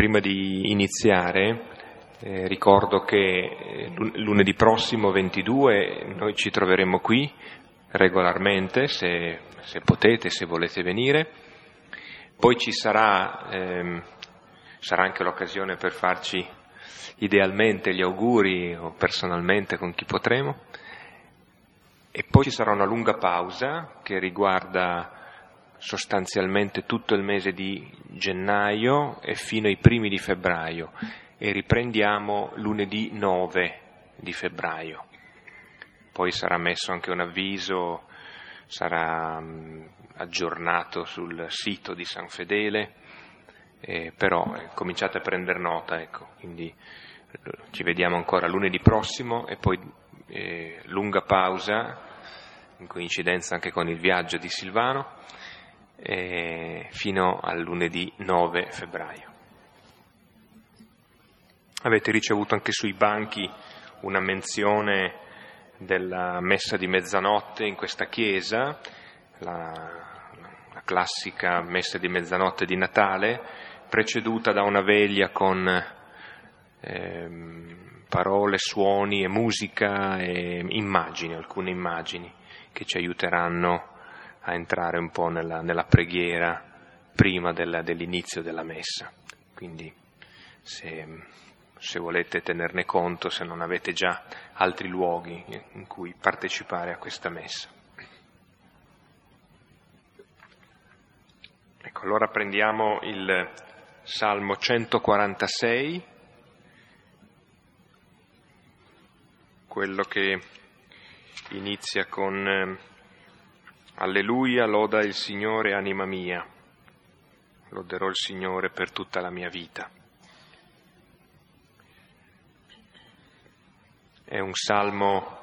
prima di iniziare eh, ricordo che eh, lunedì prossimo 22 noi ci troveremo qui regolarmente, se, se potete, se volete venire. Poi ci sarà, ehm, sarà anche l'occasione per farci idealmente gli auguri o personalmente con chi potremo. E poi ci sarà una lunga pausa che riguarda sostanzialmente tutto il mese di gennaio e fino ai primi di febbraio. E riprendiamo lunedì 9 di febbraio. Poi sarà messo anche un avviso, sarà aggiornato sul sito di San Fedele, eh, però eh, cominciate a prendere nota, ecco, quindi eh, ci vediamo ancora lunedì prossimo e poi eh, lunga pausa, in coincidenza anche con il viaggio di Silvano, eh, fino al lunedì 9 febbraio. Avete ricevuto anche sui banchi una menzione della messa di mezzanotte in questa chiesa, la, la classica messa di mezzanotte di Natale, preceduta da una veglia con eh, parole, suoni e musica e immagini, alcune immagini che ci aiuteranno a entrare un po' nella, nella preghiera prima della, dell'inizio della messa. Quindi se, se volete tenerne conto, se non avete già altri luoghi in cui partecipare a questa messa. Ecco, allora prendiamo il Salmo 146, quello che inizia con eh, Alleluia, loda il Signore, anima mia, loderò il Signore per tutta la mia vita. È un salmo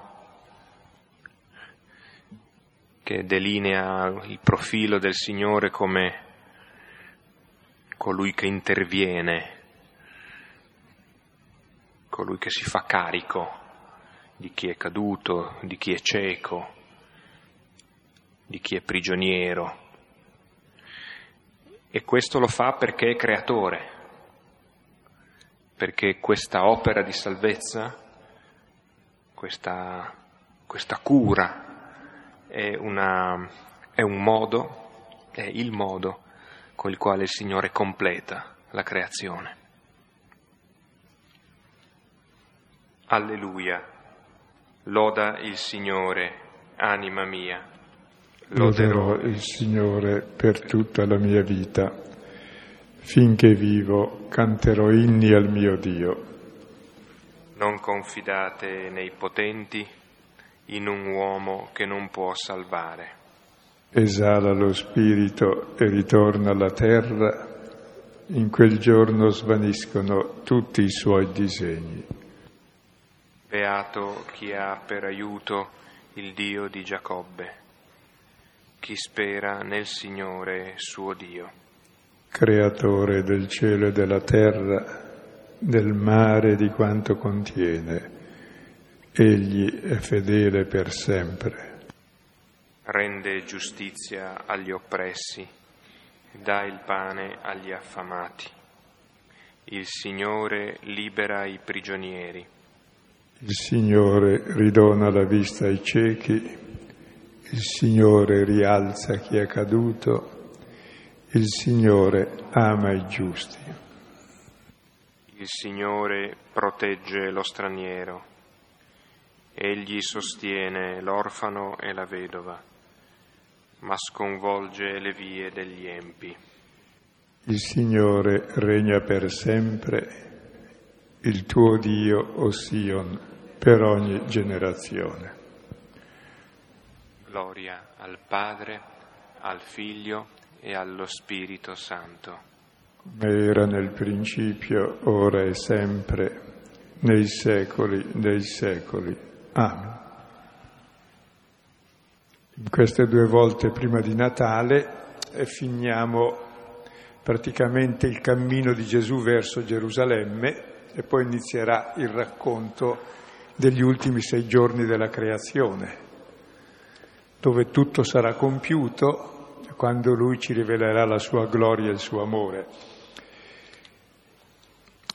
che delinea il profilo del Signore come colui che interviene, colui che si fa carico di chi è caduto, di chi è cieco, di chi è prigioniero. E questo lo fa perché è creatore, perché questa opera di salvezza, questa, questa cura è, una, è un modo, è il modo con il quale il Signore completa la creazione. Alleluia. Loda il Signore, anima mia. Loderò il Signore per tutta la mia vita. Finché vivo canterò inni al mio Dio. Non confidate nei potenti, in un uomo che non può salvare. Esala lo spirito e ritorna alla terra. In quel giorno svaniscono tutti i suoi disegni. Beato chi ha per aiuto il Dio di Giacobbe, chi spera nel Signore suo Dio. Creatore del cielo e della terra, del mare e di quanto contiene, egli è fedele per sempre. Rende giustizia agli oppressi, dà il pane agli affamati. Il Signore libera i prigionieri il Signore ridona la vista ai ciechi, il Signore rialza chi è caduto, il Signore ama i giusti. Il Signore protegge lo straniero, egli sostiene l'orfano e la vedova, ma sconvolge le vie degli empi. Il Signore regna per sempre il tuo Dio, o Sion, per ogni generazione. Gloria al Padre, al Figlio e allo Spirito Santo. Come era nel principio, ora e sempre, nei secoli dei secoli. Amen. In queste due volte prima di Natale eh, finiamo praticamente il cammino di Gesù verso Gerusalemme e poi inizierà il racconto degli ultimi sei giorni della creazione, dove tutto sarà compiuto quando lui ci rivelerà la sua gloria e il suo amore.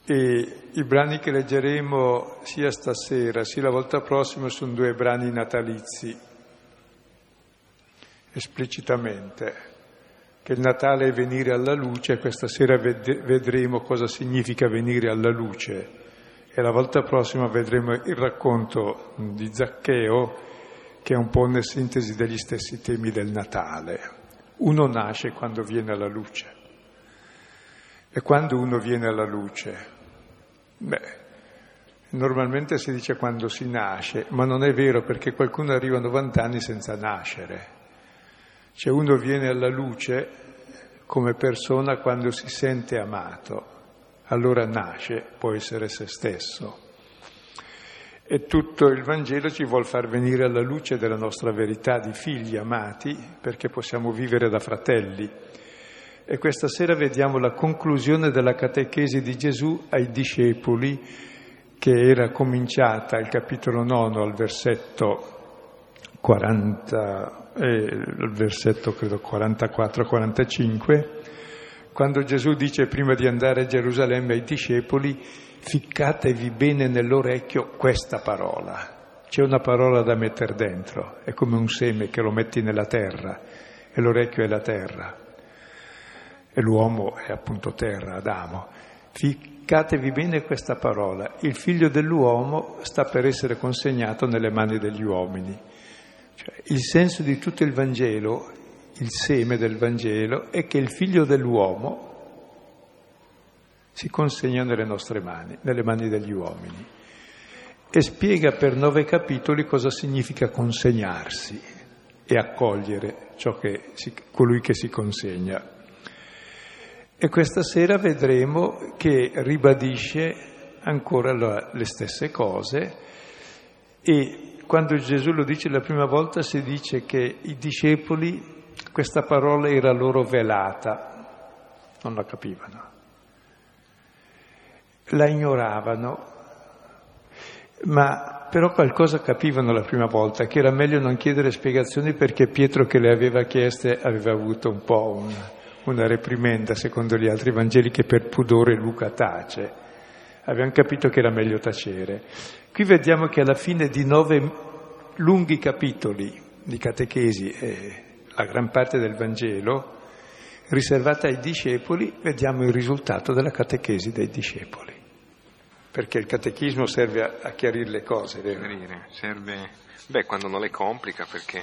E i brani che leggeremo sia stasera sia la volta prossima sono due brani natalizi, esplicitamente che il Natale è venire alla luce, questa sera vedremo cosa significa venire alla luce e la volta prossima vedremo il racconto di Zaccheo che è un po' una sintesi degli stessi temi del Natale. Uno nasce quando viene alla luce e quando uno viene alla luce, beh, normalmente si dice quando si nasce, ma non è vero perché qualcuno arriva a 90 anni senza nascere. Cioè uno viene alla luce come persona quando si sente amato, allora nasce, può essere se stesso. E tutto il Vangelo ci vuol far venire alla luce della nostra verità di figli amati, perché possiamo vivere da fratelli. E questa sera vediamo la conclusione della catechesi di Gesù ai discepoli, che era cominciata al capitolo 9 al versetto 40, eh, versetto credo 44-45, quando Gesù dice prima di andare a Gerusalemme ai discepoli, ficcatevi bene nell'orecchio questa parola. C'è una parola da mettere dentro, è come un seme che lo metti nella terra e l'orecchio è la terra e l'uomo è appunto terra, Adamo. Ficcatevi bene questa parola, il figlio dell'uomo sta per essere consegnato nelle mani degli uomini. Cioè, il senso di tutto il Vangelo, il seme del Vangelo, è che il figlio dell'uomo si consegna nelle nostre mani, nelle mani degli uomini, e spiega per nove capitoli cosa significa consegnarsi e accogliere si, colui che si consegna. E questa sera vedremo che ribadisce ancora la, le stesse cose e quando Gesù lo dice la prima volta si dice che i discepoli, questa parola era loro velata, non la capivano, la ignoravano, ma però qualcosa capivano la prima volta, che era meglio non chiedere spiegazioni perché Pietro che le aveva chieste aveva avuto un po' una, una reprimenda, secondo gli altri Vangeli, che per pudore Luca tace. Abbiamo capito che era meglio tacere. Qui vediamo che alla fine di nove lunghi capitoli di catechesi e la gran parte del Vangelo riservata ai discepoli, vediamo il risultato della catechesi dei discepoli. Perché il catechismo serve a, a chiarire le cose, vero? Serve, beh, quando non le complica, perché...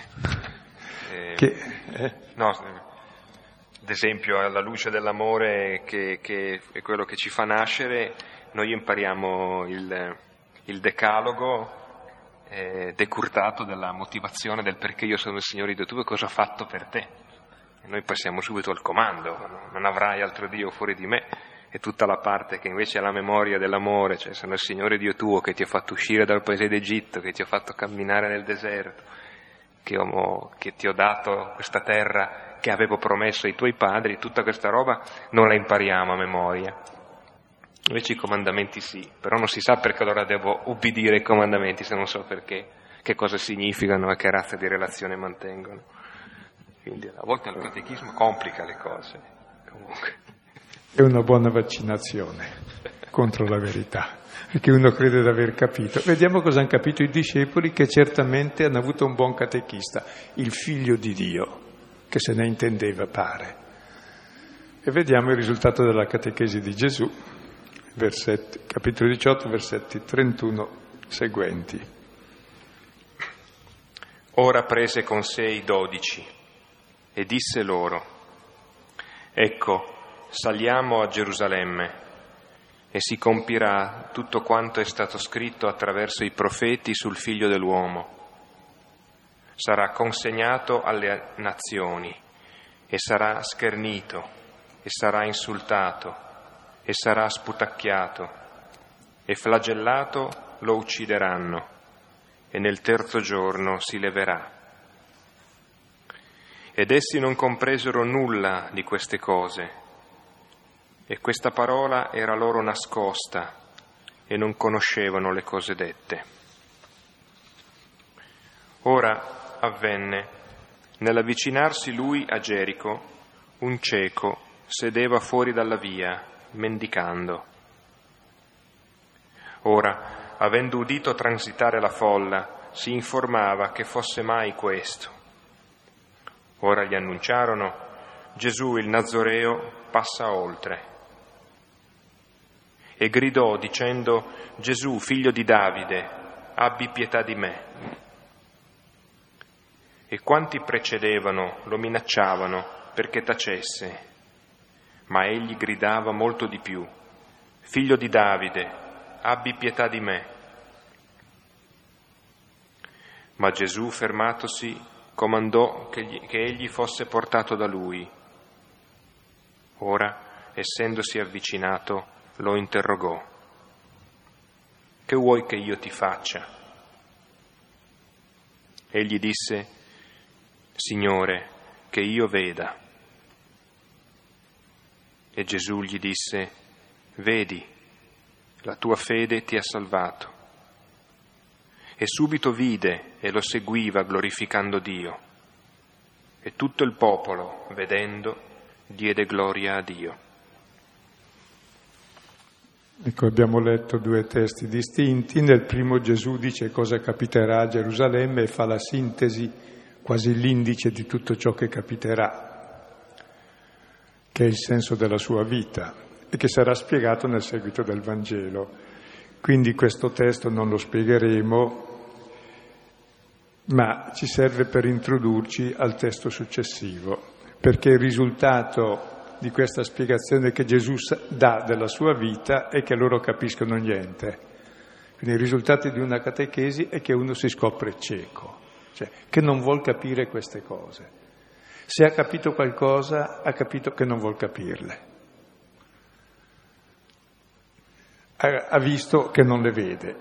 Eh, che, eh? No, ad esempio alla luce dell'amore che, che, è quello che ci fa nascere, noi impariamo il, il decalogo eh, decurtato della motivazione del perché io sono il Signore Dio tuo e cosa ho fatto per te. E noi passiamo subito al comando, non avrai altro Dio fuori di me, e tutta la parte che invece è la memoria dell'amore, cioè sono il Signore Dio tuo che ti ha fatto uscire dal paese d'Egitto, che ti ha fatto camminare nel deserto, che, ho, che ti ho dato questa terra che avevo promesso ai tuoi padri, tutta questa roba non la impariamo a memoria. Invece i comandamenti sì, però non si sa perché allora devo ubbidire ai comandamenti se non so perché, che cosa significano e che razza di relazione mantengono. Quindi a volte il catechismo complica le cose. Comunque. È una buona vaccinazione contro la verità, perché uno crede di aver capito. Vediamo cosa hanno capito i discepoli che certamente hanno avuto un buon catechista, il figlio di Dio, che se ne intendeva pare. E vediamo il risultato della catechesi di Gesù versetti, capitolo 18, versetti 31 seguenti. Ora prese con sé i dodici e disse loro, ecco, saliamo a Gerusalemme e si compirà tutto quanto è stato scritto attraverso i profeti sul figlio dell'uomo. Sarà consegnato alle nazioni e sarà schernito e sarà insultato e sarà sputacchiato e flagellato lo uccideranno e nel terzo giorno si leverà. Ed essi non compresero nulla di queste cose e questa parola era loro nascosta e non conoscevano le cose dette. Ora avvenne, nell'avvicinarsi lui a Gerico, un cieco sedeva fuori dalla via mendicando. Ora, avendo udito transitare la folla, si informava che fosse mai questo. Ora gli annunciarono, Gesù il Nazoreo passa oltre. E gridò dicendo, Gesù, figlio di Davide, abbi pietà di me. E quanti precedevano lo minacciavano perché tacesse, ma egli gridava molto di più, figlio di Davide, abbi pietà di me. Ma Gesù, fermatosi, comandò che, gli, che egli fosse portato da lui. Ora, essendosi avvicinato, lo interrogò. Che vuoi che io ti faccia? Egli disse, Signore, che io veda. E Gesù gli disse, Vedi la tua fede ti ha salvato. E subito vide e lo seguiva glorificando Dio. E tutto il popolo, vedendo, diede gloria a Dio. Ecco, abbiamo letto due testi distinti. Nel primo Gesù dice cosa capiterà a Gerusalemme e fa la sintesi, quasi l'indice di tutto ciò che capiterà, che è il senso della sua vita e che sarà spiegato nel seguito del Vangelo. Quindi questo testo non lo spiegheremo, ma ci serve per introdurci al testo successivo, perché il risultato di questa spiegazione che Gesù dà della sua vita è che loro capiscono niente. Quindi il risultato di una catechesi è che uno si scopre cieco, cioè che non vuol capire queste cose. Se ha capito qualcosa, ha capito che non vuol capirle. ha visto che non le vede.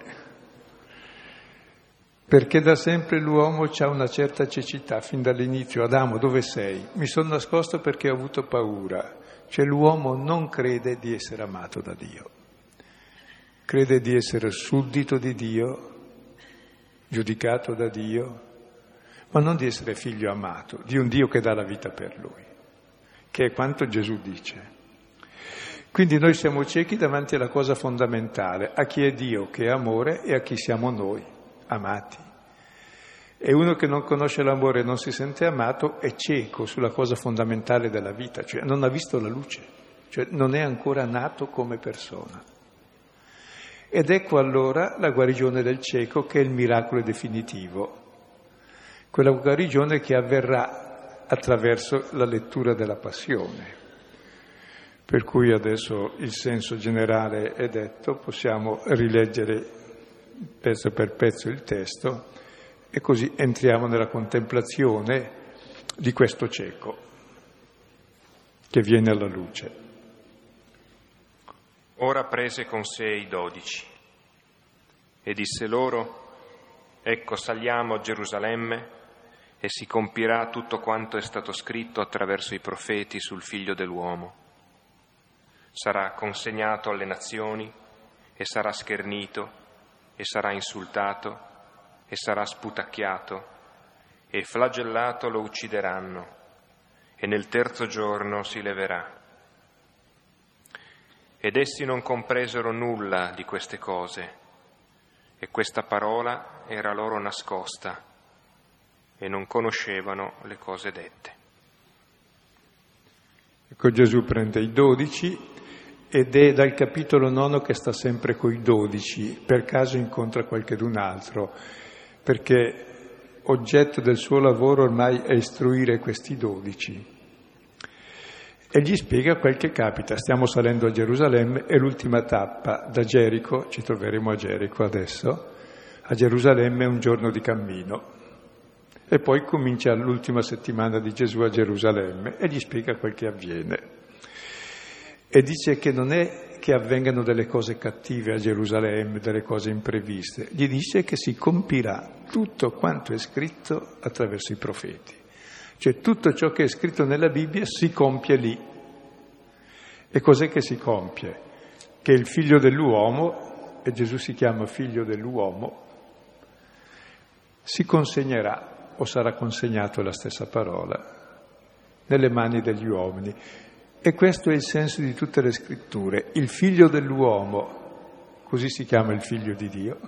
Perché da sempre l'uomo ha una certa cecità, fin dall'inizio. Adamo, dove sei? Mi sono nascosto perché ho avuto paura. Cioè l'uomo non crede di essere amato da Dio. Crede di essere suddito di Dio, giudicato da Dio, ma non di essere figlio amato, di un Dio che dà la vita per lui, che è quanto Gesù dice. Quindi noi siamo ciechi davanti alla cosa fondamentale, a chi è Dio che è amore e a chi siamo noi, amati. E uno che non conosce l'amore e non si sente amato è cieco sulla cosa fondamentale della vita, cioè non ha visto la luce, cioè non è ancora nato come persona. Ed ecco allora la guarigione del cieco che è il miracolo definitivo, quella guarigione che avverrà attraverso la lettura della passione. Per cui adesso il senso generale è detto, possiamo rileggere pezzo per pezzo il testo e così entriamo nella contemplazione di questo cieco che viene alla luce. Ora prese con sé i dodici e disse loro, ecco saliamo a Gerusalemme e si compirà tutto quanto è stato scritto attraverso i profeti sul figlio dell'uomo sarà consegnato alle nazioni e sarà schernito e sarà insultato e sarà sputacchiato e flagellato lo uccideranno e nel terzo giorno si leverà. Ed essi non compresero nulla di queste cose e questa parola era loro nascosta e non conoscevano le cose dette. Ecco Gesù prende i dodici ed è dal capitolo nono che sta sempre coi dodici, per caso incontra qualchedun altro, perché oggetto del suo lavoro ormai è istruire questi dodici. E gli spiega quel che capita. Stiamo salendo a Gerusalemme, è l'ultima tappa da Gerico, ci troveremo a Gerico adesso, a Gerusalemme è un giorno di cammino. E poi comincia l'ultima settimana di Gesù a Gerusalemme e gli spiega quel che avviene. E dice che non è che avvengano delle cose cattive a Gerusalemme, delle cose impreviste, gli dice che si compirà tutto quanto è scritto attraverso i profeti. Cioè tutto ciò che è scritto nella Bibbia si compie lì. E cos'è che si compie? Che il figlio dell'uomo, e Gesù si chiama figlio dell'uomo, si consegnerà o sarà consegnato la stessa parola nelle mani degli uomini. E questo è il senso di tutte le scritture. Il figlio dell'uomo, così si chiama il figlio di Dio,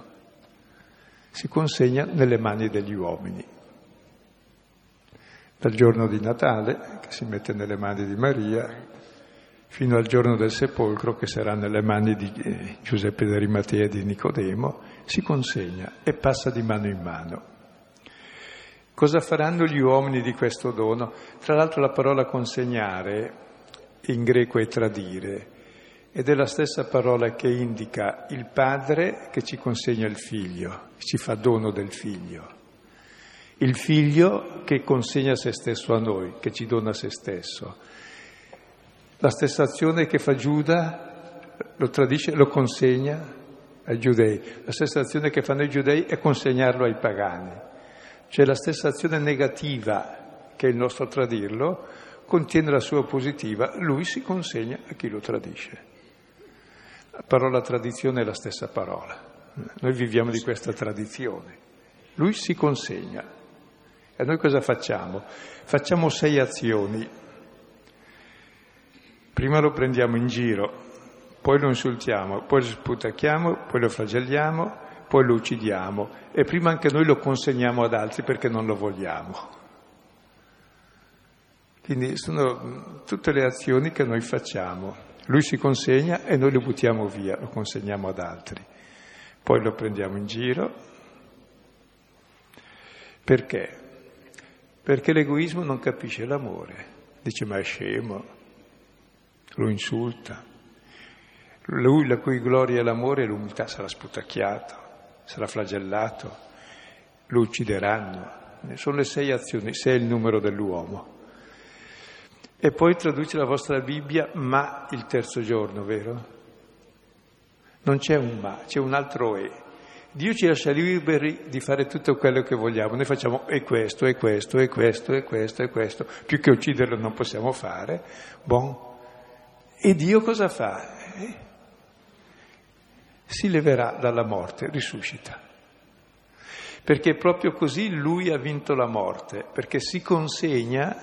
si consegna nelle mani degli uomini. Dal giorno di Natale, che si mette nelle mani di Maria, fino al giorno del sepolcro, che sarà nelle mani di eh, Giuseppe d'Arimatea e di Nicodemo, si consegna e passa di mano in mano. Cosa faranno gli uomini di questo dono? Tra l'altro la parola consegnare in greco è tradire ed è la stessa parola che indica il padre che ci consegna il figlio, ci fa dono del figlio. Il figlio che consegna se stesso a noi, che ci dona se stesso. La stessa azione che fa Giuda, lo tradisce, lo consegna ai giudei. La stessa azione che fanno i giudei è consegnarlo ai pagani. Cioè la stessa azione negativa che è il nostro tradirlo, contiene la sua positiva, lui si consegna a chi lo tradisce. La parola tradizione è la stessa parola. Noi viviamo di questa tradizione. Lui si consegna. E noi cosa facciamo? Facciamo sei azioni. Prima lo prendiamo in giro, poi lo insultiamo, poi lo sputacchiamo, poi lo flagelliamo, poi lo uccidiamo e prima anche noi lo consegniamo ad altri perché non lo vogliamo. Quindi sono tutte le azioni che noi facciamo. Lui si consegna e noi lo buttiamo via, lo consegniamo ad altri. Poi lo prendiamo in giro. Perché? Perché l'egoismo non capisce l'amore. Dice ma è scemo, lo insulta. Lui la cui gloria è l'amore e l'umiltà sarà sputacchiato, sarà flagellato, lo uccideranno. Sono le sei azioni, sei è il numero dell'uomo. E poi traduce la vostra Bibbia ma il terzo giorno, vero? Non c'è un ma, c'è un altro e. Dio ci lascia liberi di fare tutto quello che vogliamo. Noi facciamo e questo, e questo, e questo, e questo, e questo. Più che ucciderlo non possiamo fare. Bon. E Dio cosa fa? Eh? Si leverà dalla morte, risuscita. Perché proprio così lui ha vinto la morte, perché si consegna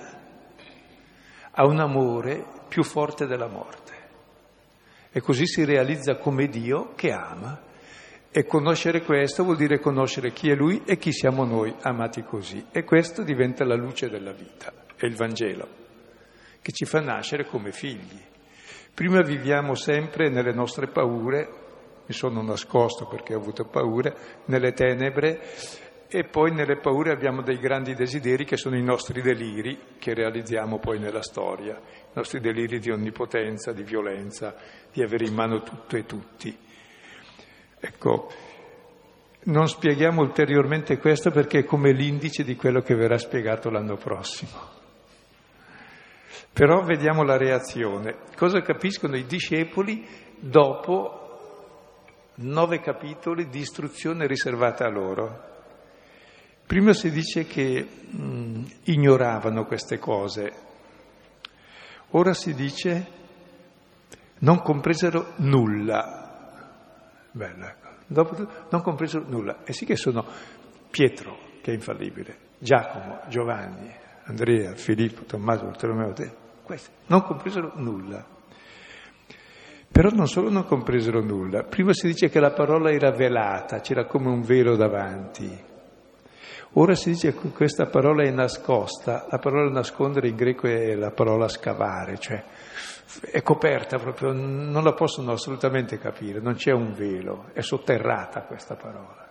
a un amore più forte della morte. E così si realizza come Dio che ama. E conoscere questo vuol dire conoscere chi è Lui e chi siamo noi, amati così. E questo diventa la luce della vita, è il Vangelo, che ci fa nascere come figli. Prima viviamo sempre nelle nostre paure, mi sono nascosto perché ho avuto paure, nelle tenebre e poi nelle paure abbiamo dei grandi desideri che sono i nostri deliri che realizziamo poi nella storia, i nostri deliri di onnipotenza, di violenza, di avere in mano tutto e tutti. Ecco, non spieghiamo ulteriormente questo perché è come l'indice di quello che verrà spiegato l'anno prossimo. Però vediamo la reazione. Cosa capiscono i discepoli dopo nove capitoli di istruzione riservata a loro? Prima si dice che mh, ignoravano queste cose, ora si dice non compresero nulla. Ecco. Dopo, non compresero nulla. E sì che sono Pietro, che è infallibile, Giacomo, Giovanni, Andrea, Filippo, Tommaso, Bartolomeo, questi non compresero nulla. Però non solo non compresero nulla, prima si dice che la parola era velata, c'era come un velo davanti. Ora si dice che questa parola è nascosta, la parola nascondere in greco è la parola scavare, cioè è coperta proprio, non la possono assolutamente capire, non c'è un velo, è sotterrata questa parola.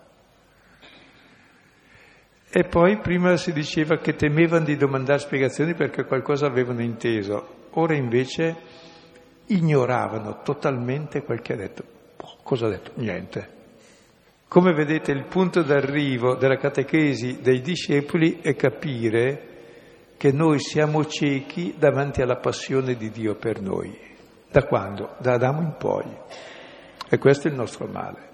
E poi prima si diceva che temevano di domandare spiegazioni perché qualcosa avevano inteso, ora invece ignoravano totalmente quel che ha detto. Cosa ha detto? Niente. Come vedete il punto d'arrivo della catechesi dei discepoli è capire che noi siamo ciechi davanti alla passione di Dio per noi. Da quando? Da Adamo in poi. E questo è il nostro male.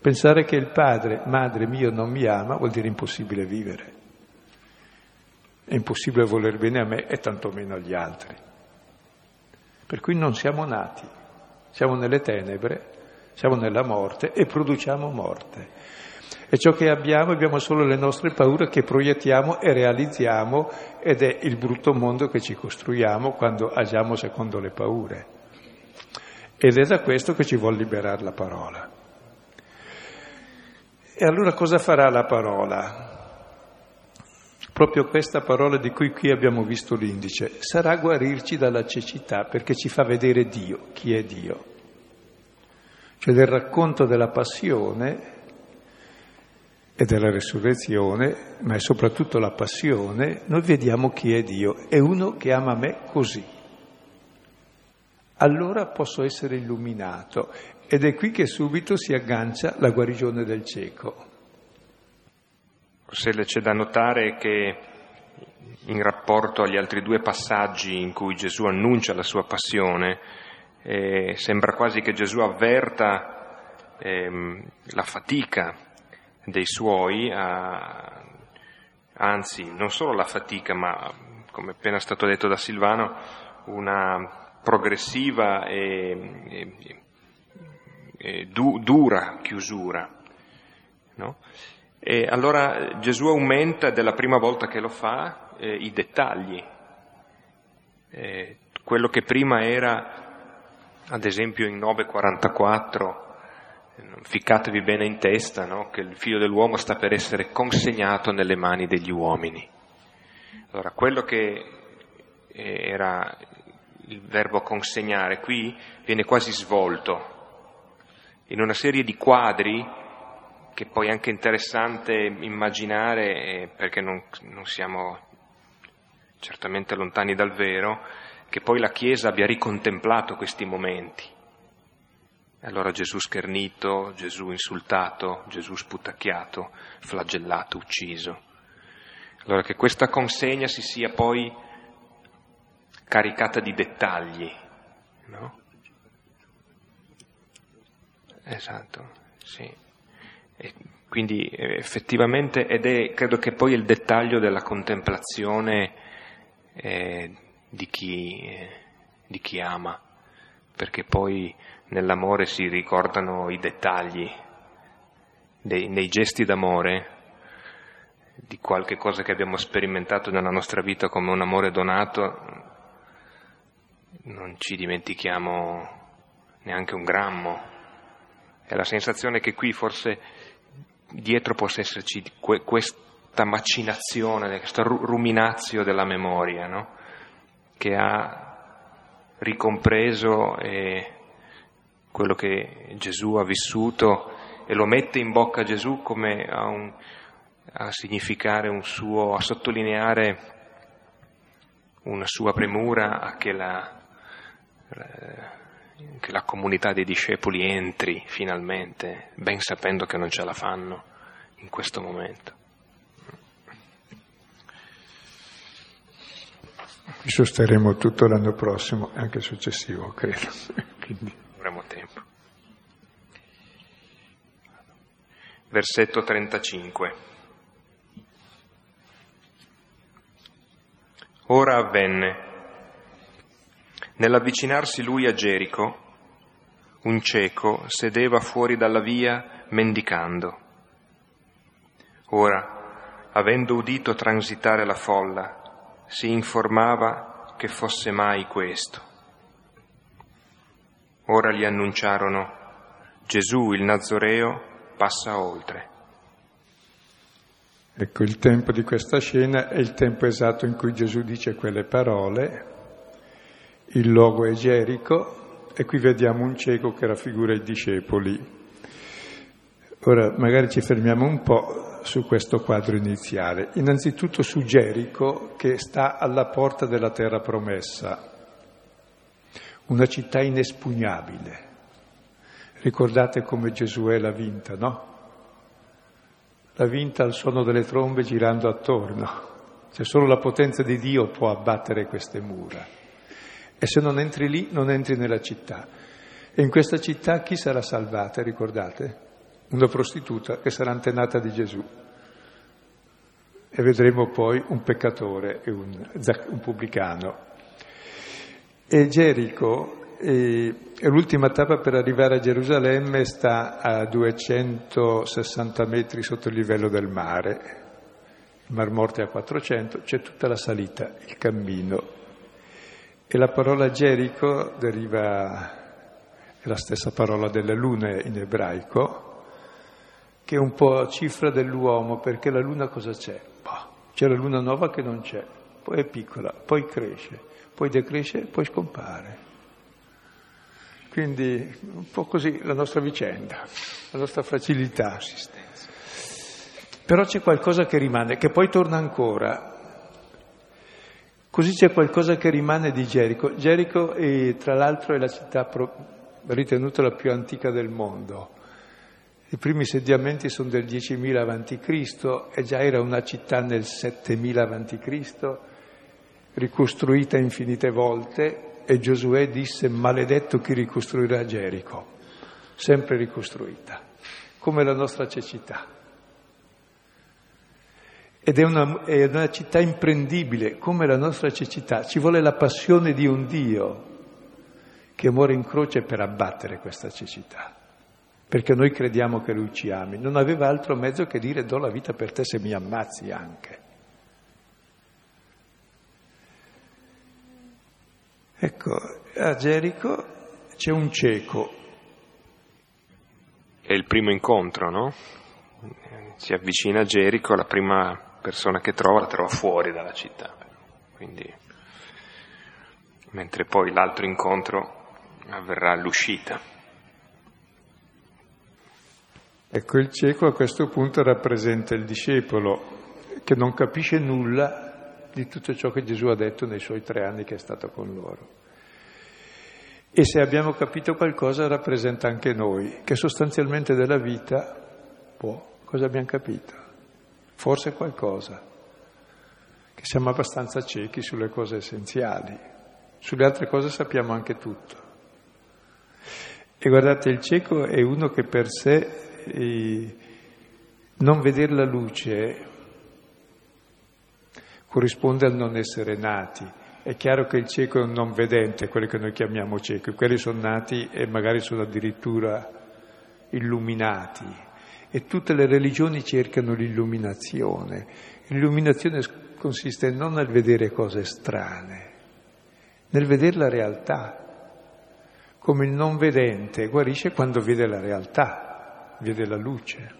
Pensare che il padre, madre mio non mi ama vuol dire impossibile vivere. È impossibile voler bene a me e tantomeno agli altri. Per cui non siamo nati, siamo nelle tenebre siamo nella morte e produciamo morte. E ciò che abbiamo, abbiamo solo le nostre paure che proiettiamo e realizziamo ed è il brutto mondo che ci costruiamo quando agiamo secondo le paure. Ed è da questo che ci vuole liberare la parola. E allora cosa farà la parola? Proprio questa parola di cui qui abbiamo visto l'indice sarà guarirci dalla cecità perché ci fa vedere Dio, chi è Dio. Cioè del racconto della passione e della resurrezione, ma è soprattutto la passione, noi vediamo chi è Dio. È uno che ama me così. Allora posso essere illuminato. Ed è qui che subito si aggancia la guarigione del cieco. Forse c'è da notare che in rapporto agli altri due passaggi in cui Gesù annuncia la sua passione, eh, sembra quasi che Gesù avverta ehm, la fatica dei suoi, a, anzi non solo la fatica, ma come appena stato detto da Silvano, una progressiva e, e, e du, dura chiusura. No? E allora Gesù aumenta della prima volta che lo fa eh, i dettagli. Eh, quello che prima era, ad esempio in 944, ficcatevi bene in testa no? che il figlio dell'uomo sta per essere consegnato nelle mani degli uomini. Allora, quello che era il verbo consegnare qui viene quasi svolto in una serie di quadri che poi è anche interessante immaginare, eh, perché non, non siamo certamente lontani dal vero, che poi la Chiesa abbia ricontemplato questi momenti allora Gesù schernito, Gesù insultato, Gesù sputacchiato, flagellato, ucciso. Allora che questa consegna si sia poi caricata di dettagli, no? Esatto, sì. E quindi effettivamente, ed è credo che poi il dettaglio della contemplazione eh, di, chi, eh, di chi ama, perché poi nell'amore si ricordano i dettagli, dei, nei gesti d'amore, di qualche cosa che abbiamo sperimentato nella nostra vita come un amore donato, non ci dimentichiamo neanche un grammo. È la sensazione che qui forse dietro possa esserci que- questa macinazione, questa ruminazio della memoria, no? che ha ricompreso e quello che Gesù ha vissuto e lo mette in bocca a Gesù come a, un, a significare un suo, a sottolineare una sua premura a che la, che la comunità dei discepoli entri finalmente, ben sapendo che non ce la fanno in questo momento. Ci sosterremo tutto l'anno prossimo, anche successivo, credo. Quindi avremo tempo. Versetto 35. Ora avvenne, nell'avvicinarsi lui a Gerico, un cieco sedeva fuori dalla via mendicando. Ora, avendo udito transitare la folla, si informava che fosse mai questo. Ora gli annunciarono, Gesù il Nazoreo passa oltre. Ecco, il tempo di questa scena è il tempo esatto in cui Gesù dice quelle parole, il luogo è Gerico e qui vediamo un cieco che raffigura i discepoli. Ora magari ci fermiamo un po' su questo quadro iniziale. Innanzitutto su Gerico che sta alla porta della terra promessa una città inespugnabile. Ricordate come Giosuè l'ha vinta, no? L'ha vinta al suono delle trombe girando attorno. Cioè solo la potenza di Dio può abbattere queste mura. E se non entri lì, non entri nella città. E in questa città chi sarà salvata, ricordate? Una prostituta che sarà antenata di Gesù. E vedremo poi un peccatore e un, un pubblicano. E Gerico, eh, l'ultima tappa per arrivare a Gerusalemme, sta a 260 metri sotto il livello del mare. Il Mar Morto è a 400, c'è tutta la salita, il cammino. E la parola Gerico deriva è la stessa parola della luna in ebraico, che è un po' cifra dell'uomo, perché la luna cosa c'è? Bah, c'è la luna nuova che non c'è, poi è piccola, poi cresce, poi decresce, poi scompare. Quindi un po' così la nostra vicenda, la nostra fragilità. Però c'è qualcosa che rimane, che poi torna ancora. Così c'è qualcosa che rimane di Gerico. Gerico, è, tra l'altro, è la città ritenuta la più antica del mondo. I primi insediamenti sono del 10.000 a.C. e già era una città nel 7.000 a.C., ricostruita infinite volte e Giosuè disse maledetto chi ricostruirà Gerico, sempre ricostruita, come la nostra cecità. Ed è una, è una città imprendibile, come la nostra cecità, ci vuole la passione di un Dio che muore in croce per abbattere questa cecità, perché noi crediamo che lui ci ami. Non aveva altro mezzo che dire do la vita per te se mi ammazzi anche. Ecco, a Gerico c'è un cieco. È il primo incontro, no? Si avvicina a Gerico, la prima persona che trova la trova fuori dalla città. Quindi, mentre poi l'altro incontro avverrà l'uscita. Ecco, il cieco a questo punto rappresenta il discepolo che non capisce nulla di tutto ciò che Gesù ha detto nei suoi tre anni che è stato con loro. E se abbiamo capito qualcosa rappresenta anche noi, che sostanzialmente della vita, boh, cosa abbiamo capito? Forse qualcosa, che siamo abbastanza ciechi sulle cose essenziali, sulle altre cose sappiamo anche tutto. E guardate, il cieco è uno che per sé eh, non vedere la luce corrisponde al non essere nati. È chiaro che il cieco è un non vedente, quelli che noi chiamiamo cieco, quelli sono nati e magari sono addirittura illuminati. E tutte le religioni cercano l'illuminazione. L'illuminazione consiste non nel vedere cose strane, nel vedere la realtà come il non vedente guarisce quando vede la realtà, vede la luce.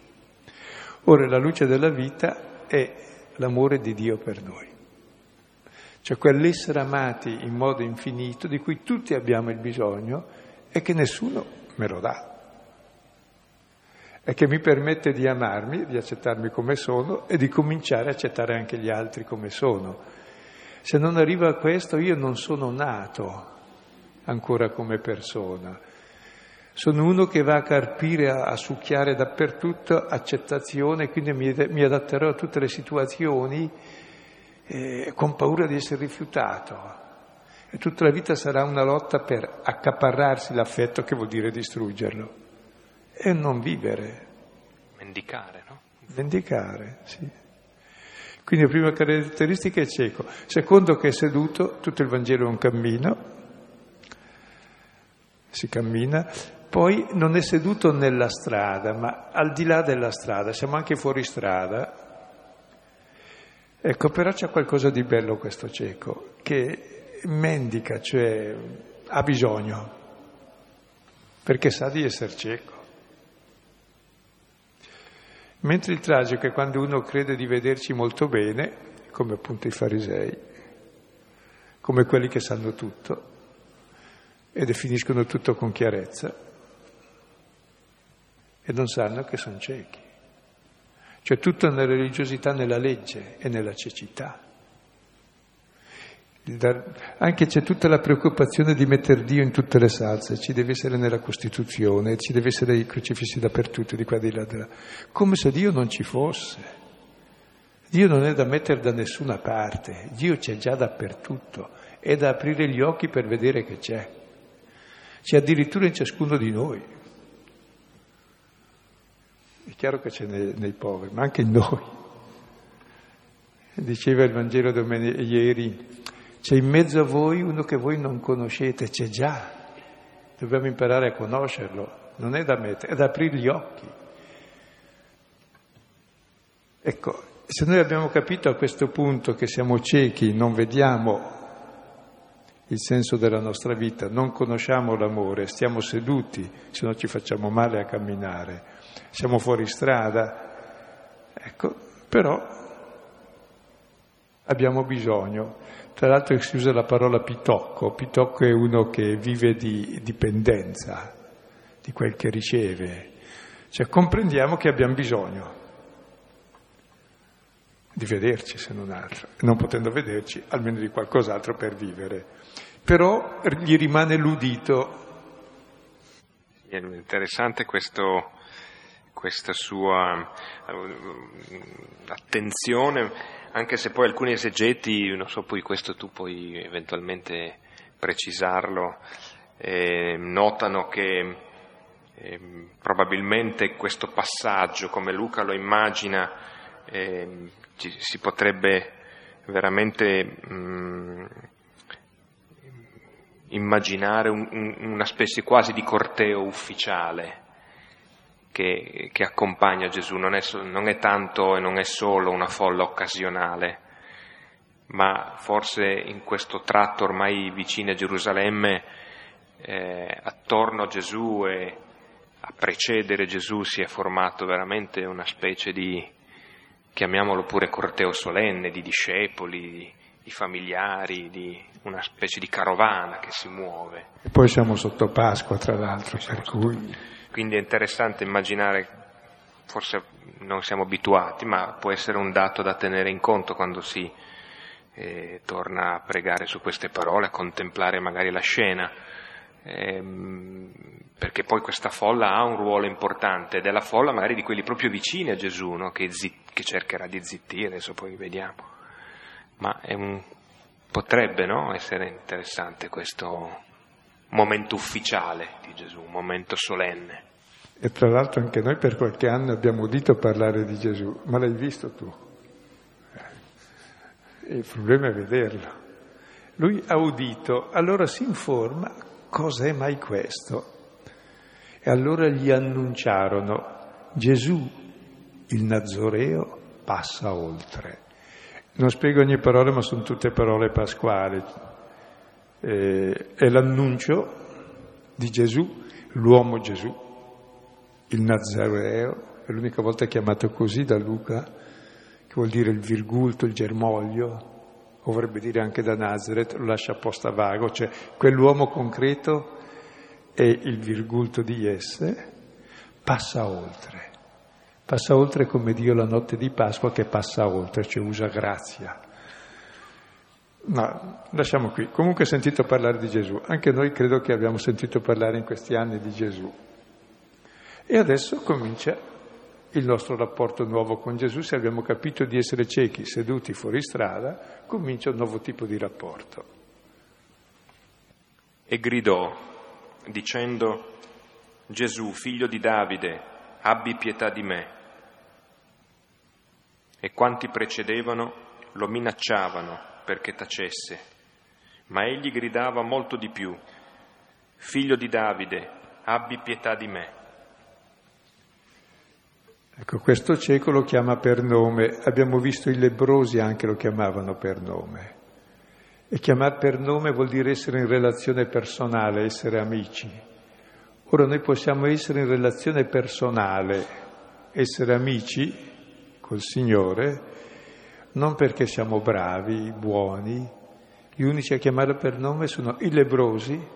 Ora la luce della vita è l'amore di Dio per noi, cioè quell'essere amati in modo infinito di cui tutti abbiamo il bisogno e che nessuno me lo dà e che mi permette di amarmi, di accettarmi come sono e di cominciare a accettare anche gli altri come sono. Se non arriva a questo io non sono nato, ancora come persona. Sono uno che va a carpire, a, a succhiare dappertutto accettazione, quindi mi, mi adatterò a tutte le situazioni eh, con paura di essere rifiutato. E tutta la vita sarà una lotta per accaparrarsi l'affetto che vuol dire distruggerlo e non vivere. Mendicare, no? Mendicare, sì. Quindi la prima caratteristica è cieco. Secondo che è seduto, tutto il Vangelo è un cammino, si cammina, poi non è seduto nella strada, ma al di là della strada, siamo anche fuori strada. Ecco, però c'è qualcosa di bello questo cieco, che mendica, cioè ha bisogno, perché sa di essere cieco. Mentre il tragico è quando uno crede di vederci molto bene, come appunto i farisei, come quelli che sanno tutto, e definiscono tutto con chiarezza e non sanno che sono ciechi. Cioè tutta una religiosità nella legge e nella cecità. Anche c'è tutta la preoccupazione di mettere Dio in tutte le salse, ci deve essere nella Costituzione, ci deve essere i crocifissi dappertutto, di qua di là, di là. Come se Dio non ci fosse. Dio non è da mettere da nessuna parte, Dio c'è già dappertutto, è da aprire gli occhi per vedere che c'è c'è addirittura in ciascuno di noi. È chiaro che c'è nei, nei poveri, ma anche in noi. Diceva il Vangelo domen- ieri, c'è in mezzo a voi uno che voi non conoscete, c'è già. Dobbiamo imparare a conoscerlo, non è da mettere, è da aprire gli occhi. Ecco, se noi abbiamo capito a questo punto che siamo ciechi, non vediamo il senso della nostra vita, non conosciamo l'amore, stiamo seduti, se no ci facciamo male a camminare, siamo fuori strada, ecco, però abbiamo bisogno. Tra l'altro si usa la parola pitocco, pitocco è uno che vive di dipendenza di quel che riceve, cioè comprendiamo che abbiamo bisogno di vederci se non altro, non potendo vederci almeno di qualcos'altro per vivere. Però gli rimane l'udito. È interessante questo, questa sua eh, attenzione, anche se poi alcuni esegeti, non so, poi questo tu puoi eventualmente precisarlo, eh, notano che eh, probabilmente questo passaggio, come Luca lo immagina, eh, ci, si potrebbe veramente mh, mm, immaginare un, un, una specie quasi di corteo ufficiale che, che accompagna Gesù, non è, non è tanto e non è solo una folla occasionale, ma forse in questo tratto ormai vicino a Gerusalemme, eh, attorno a Gesù e a precedere Gesù si è formato veramente una specie di, chiamiamolo pure corteo solenne, di discepoli, di familiari, di una specie di carovana che si muove. E poi siamo sotto Pasqua, tra l'altro, per cui... Quindi è interessante immaginare, forse non siamo abituati, ma può essere un dato da tenere in conto quando si eh, torna a pregare su queste parole, a contemplare magari la scena. Ehm, perché poi questa folla ha un ruolo importante ed è la folla magari di quelli proprio vicini a Gesù, no? che, zit- che, cercherà di zittire, adesso poi vediamo. Ma un, potrebbe no? essere interessante questo momento ufficiale di Gesù, un momento solenne. E tra l'altro anche noi per qualche anno abbiamo udito parlare di Gesù, ma l'hai visto tu? E il problema è vederlo. Lui ha udito, allora si informa cos'è mai questo? E allora gli annunciarono, Gesù, il Nazoreo, passa oltre. Non spiego ogni parola, ma sono tutte parole pasquali. Eh, è l'annuncio di Gesù, l'uomo Gesù, il Nazareo, è l'unica volta chiamato così da Luca, che vuol dire il virgulto, il germoglio, o vorrebbe dire anche da Nazareth, lo lascia apposta vago, cioè quell'uomo concreto e il virgulto di esse, passa oltre. Passa oltre come Dio la notte di Pasqua che passa oltre, cioè usa grazia. Ma lasciamo qui. Comunque sentito parlare di Gesù. Anche noi credo che abbiamo sentito parlare in questi anni di Gesù. E adesso comincia il nostro rapporto nuovo con Gesù. Se abbiamo capito di essere ciechi, seduti fuori strada, comincia un nuovo tipo di rapporto. E gridò dicendo Gesù, figlio di Davide, abbi pietà di me. E quanti precedevano lo minacciavano perché tacesse, ma egli gridava molto di più, figlio di Davide, abbi pietà di me. Ecco, questo cieco lo chiama per nome, abbiamo visto i lebrosi anche lo chiamavano per nome. E chiamare per nome vuol dire essere in relazione personale, essere amici. Ora noi possiamo essere in relazione personale, essere amici col Signore, non perché siamo bravi, buoni, gli unici a chiamare per nome sono i lebrosi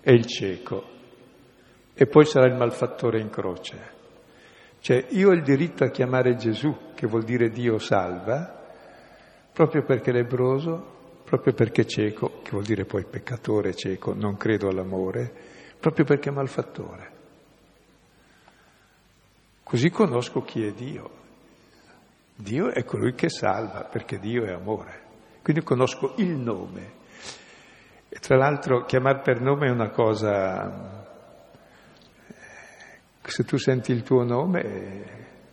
e il cieco. E poi sarà il malfattore in croce. Cioè io ho il diritto a chiamare Gesù, che vuol dire Dio salva, proprio perché lebroso proprio perché cieco, che vuol dire poi peccatore cieco, non credo all'amore, proprio perché malfattore. Così conosco chi è Dio. Dio è colui che salva, perché Dio è amore. Quindi conosco il nome. E tra l'altro chiamare per nome è una cosa... Se tu senti il tuo nome,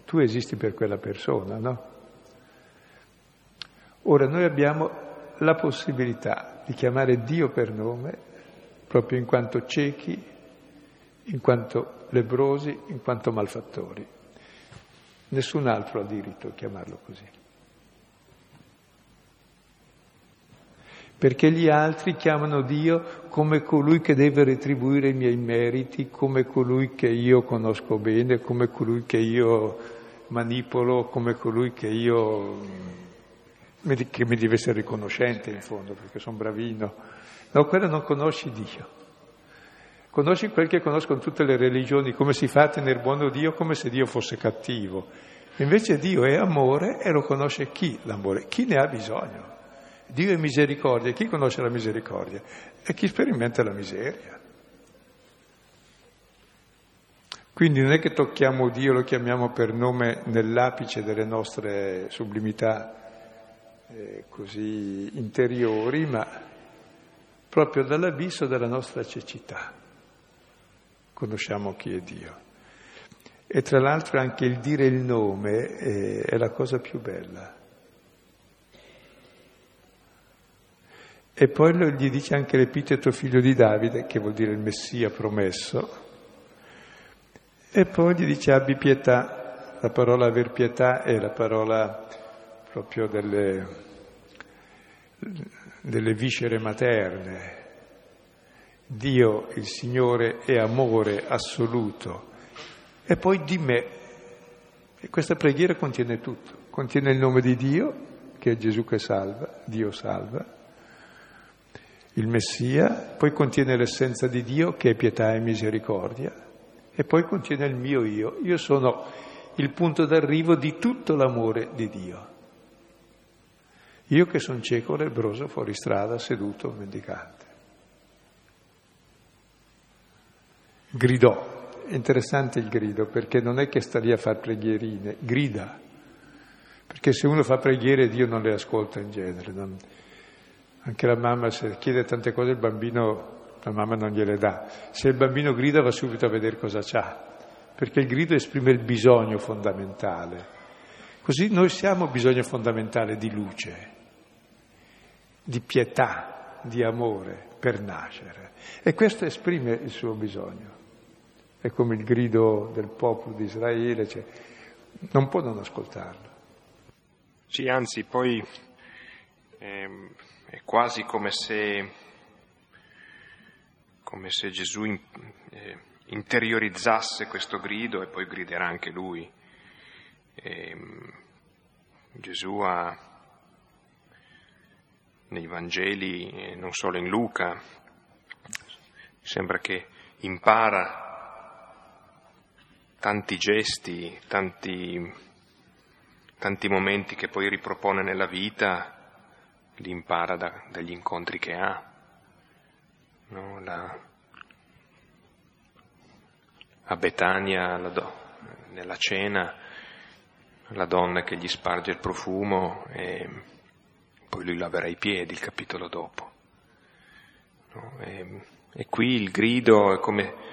tu esisti per quella persona, no? Ora noi abbiamo la possibilità di chiamare Dio per nome proprio in quanto ciechi, in quanto lebrosi, in quanto malfattori. Nessun altro ha diritto a chiamarlo così. perché gli altri chiamano Dio come colui che deve retribuire i miei meriti, come colui che io conosco bene, come colui che io manipolo, come colui che io che mi deve essere riconoscente in fondo, perché sono bravino. No, quello non conosci Dio. Conosci quel che conoscono tutte le religioni, come si fa a tenere buono Dio come se Dio fosse cattivo. Invece Dio è amore e lo conosce chi l'amore? Chi ne ha bisogno. Dio è misericordia, chi conosce la misericordia? È chi sperimenta la miseria. Quindi non è che tocchiamo Dio, lo chiamiamo per nome nell'apice delle nostre sublimità eh, così interiori, ma proprio dall'abisso della nostra cecità conosciamo chi è Dio. E tra l'altro anche il dire il nome eh, è la cosa più bella. E poi gli dice anche l'epiteto figlio di Davide, che vuol dire il Messia promesso. E poi gli dice abbi pietà, la parola aver pietà è la parola proprio delle, delle viscere materne. Dio, il Signore, è amore assoluto. E poi di me. E questa preghiera contiene tutto. Contiene il nome di Dio, che è Gesù che salva, Dio salva, il Messia, poi contiene l'essenza di Dio, che è pietà e misericordia, e poi contiene il mio io. Io sono il punto d'arrivo di tutto l'amore di Dio. Io che sono cieco, lebroso, fuori strada, seduto, mendicante. Gridò. È interessante il grido perché non è che sta lì a fare preghierine, grida. Perché se uno fa preghiere Dio non le ascolta in genere. Non... Anche la mamma se chiede tante cose il bambino, la mamma non gliele dà. Se il bambino grida va subito a vedere cosa c'ha, perché il grido esprime il bisogno fondamentale. Così noi siamo bisogno fondamentale di luce, di pietà, di amore per nascere. E questo esprime il suo bisogno. È come il grido del popolo di Israele, cioè, non può non ascoltarlo. Sì, anzi, poi eh, è quasi come se, come se Gesù in, eh, interiorizzasse questo grido e poi griderà anche lui. E, Gesù ha nei Vangeli, e non solo in Luca, sembra che impara tanti gesti, tanti, tanti momenti che poi ripropone nella vita, li impara da, dagli incontri che ha. No? La, a Betania, do, nella cena, la donna che gli sparge il profumo e poi lui laverà i piedi il capitolo dopo. No? E, e qui il grido è come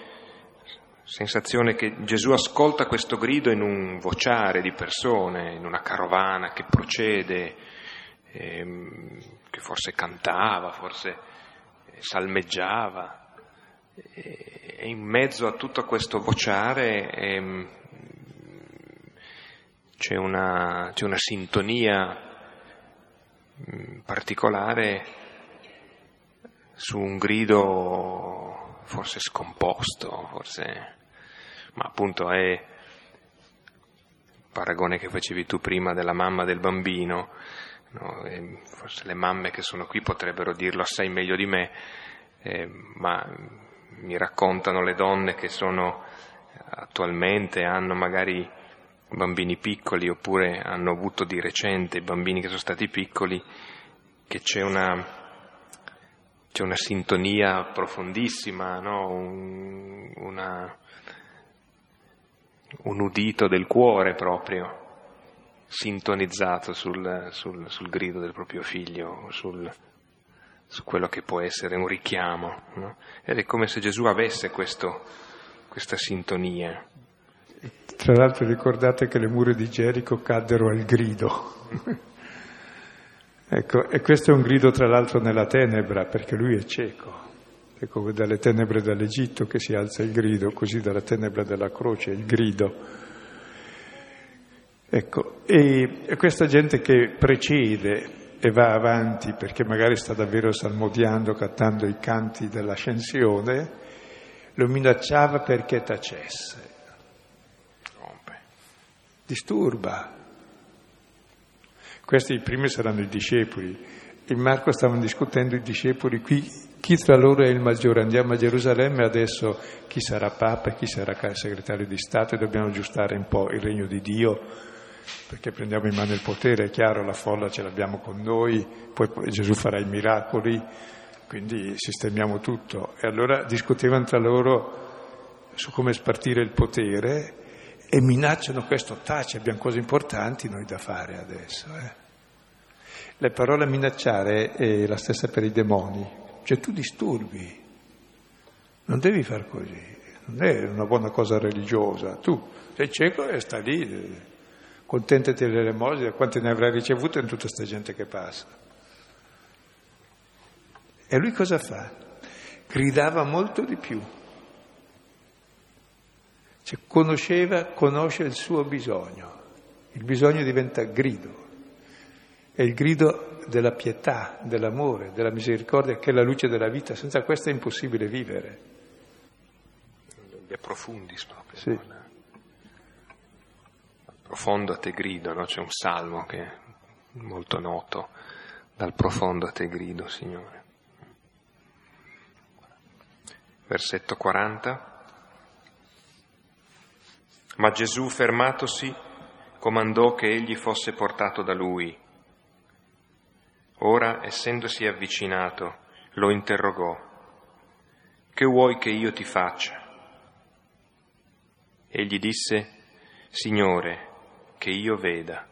sensazione che Gesù ascolta questo grido in un vociare di persone, in una carovana che procede, ehm, che forse cantava, forse salmeggiava, e in mezzo a tutto questo vociare ehm, c'è, una, c'è una sintonia mm, particolare su un grido forse scomposto, forse ma appunto è il paragone che facevi tu prima della mamma del bambino, no? forse le mamme che sono qui potrebbero dirlo assai meglio di me, eh, ma mi raccontano le donne che sono attualmente, hanno magari bambini piccoli oppure hanno avuto di recente bambini che sono stati piccoli, che c'è una, c'è una sintonia profondissima, no? Un, una, un udito del cuore proprio, sintonizzato sul, sul, sul grido del proprio figlio, sul, su quello che può essere un richiamo. No? Ed è come se Gesù avesse questo, questa sintonia. Tra l'altro ricordate che le mura di Gerico caddero al grido. ecco, e questo è un grido tra l'altro nella tenebra, perché lui è cieco. È come dalle tenebre dell'Egitto che si alza il grido, così dalla tenebra della croce il grido. Ecco, e questa gente che precede e va avanti perché magari sta davvero salmodiando, cantando i canti dell'ascensione, lo minacciava perché tacesse. Disturba. Questi i primi saranno i discepoli. In Marco stavano discutendo i discepoli qui, chi tra loro è il maggiore? Andiamo a Gerusalemme adesso chi sarà Papa e chi sarà segretario di Stato e dobbiamo aggiustare un po' il regno di Dio perché prendiamo in mano il potere, è chiaro, la folla ce l'abbiamo con noi, poi Gesù farà i miracoli, quindi sistemiamo tutto. E allora discutevano tra loro su come spartire il potere e minacciano questo, taci, abbiamo cose importanti noi da fare adesso. Eh. La parola minacciare è la stessa per i demoni, cioè tu disturbi, non devi far così, non è una buona cosa religiosa, tu sei cieco e sta lì, contentati dell'elemosina, quante ne avrai ricevute in tutta questa gente che passa. E lui cosa fa? Gridava molto di più. Cioè, conosceva, conosce il suo bisogno. Il bisogno diventa grido. È il grido della pietà, dell'amore, della misericordia, che è la luce della vita. Senza questa è impossibile vivere. Gli approfondi proprio. Sì profondo a te grido, no? c'è un salmo che è molto noto, dal profondo a te grido, Signore. Versetto 40. Ma Gesù, fermatosi, comandò che egli fosse portato da lui. Ora, essendosi avvicinato, lo interrogò. Che vuoi che io ti faccia? Egli disse, Signore, che io veda.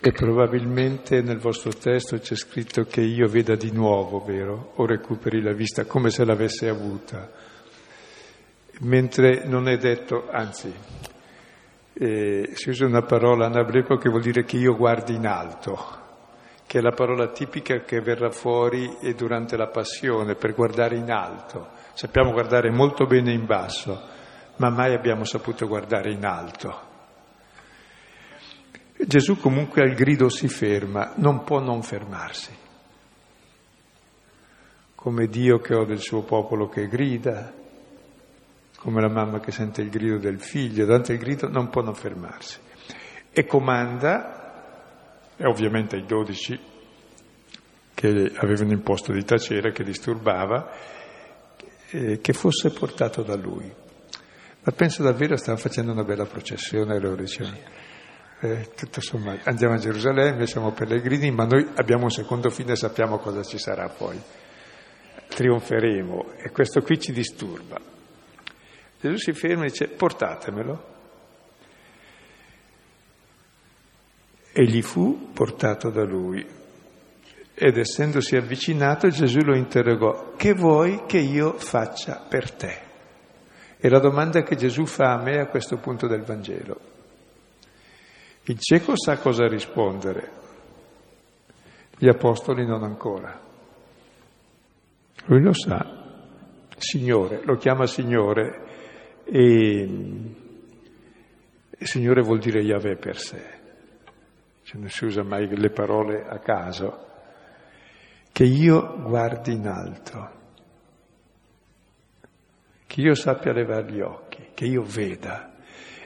E probabilmente nel vostro testo c'è scritto che io veda di nuovo, vero? O recuperi la vista come se l'avesse avuta. Mentre non è detto, anzi, eh, si usa una parola anablepo che vuol dire che io guardi in alto, che è la parola tipica che verrà fuori durante la passione, per guardare in alto. Sappiamo guardare molto bene in basso, ma mai abbiamo saputo guardare in alto. Gesù comunque al grido si ferma, non può non fermarsi. Come Dio che ho del suo popolo che grida, come la mamma che sente il grido del figlio, davanti al grido non può non fermarsi. E comanda, e ovviamente ai dodici che avevano imposto di tacere, che disturbava, eh, che fosse portato da lui. Ma penso davvero stava facendo una bella processione alle orazioni eh, tutto sommato, andiamo a Gerusalemme, siamo pellegrini, ma noi abbiamo un secondo fine e sappiamo cosa ci sarà poi. Trionferemo e questo qui ci disturba. Gesù si ferma e dice portatemelo. E gli fu portato da lui. Ed essendosi avvicinato Gesù lo interrogò, che vuoi che io faccia per te? È la domanda che Gesù fa a me a questo punto del Vangelo. Il cieco sa cosa rispondere, gli apostoli non ancora. Lui lo sa, Signore, lo chiama Signore e, e Signore vuol dire Yahweh per sé, cioè non si usa mai le parole a caso, che io guardi in alto, che io sappia levare gli occhi, che io veda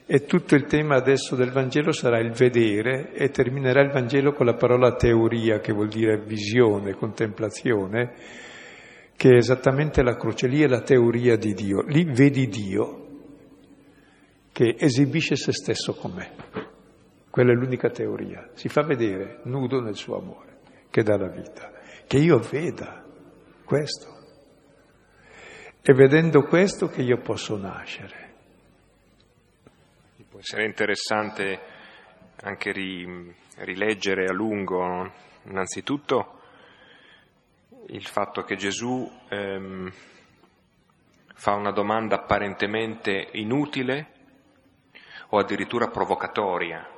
e tutto il tema adesso del Vangelo sarà il vedere e terminerà il Vangelo con la parola teoria, che vuol dire visione, contemplazione, che è esattamente la croce. Lì è la teoria di Dio. Lì vedi Dio che esibisce se stesso con me. Quella è l'unica teoria. Si fa vedere nudo nel suo amore, che dà la vita. Che io veda questo. E vedendo questo che io posso nascere Può essere interessante anche ri, rileggere a lungo, innanzitutto, il fatto che Gesù ehm, fa una domanda apparentemente inutile o addirittura provocatoria.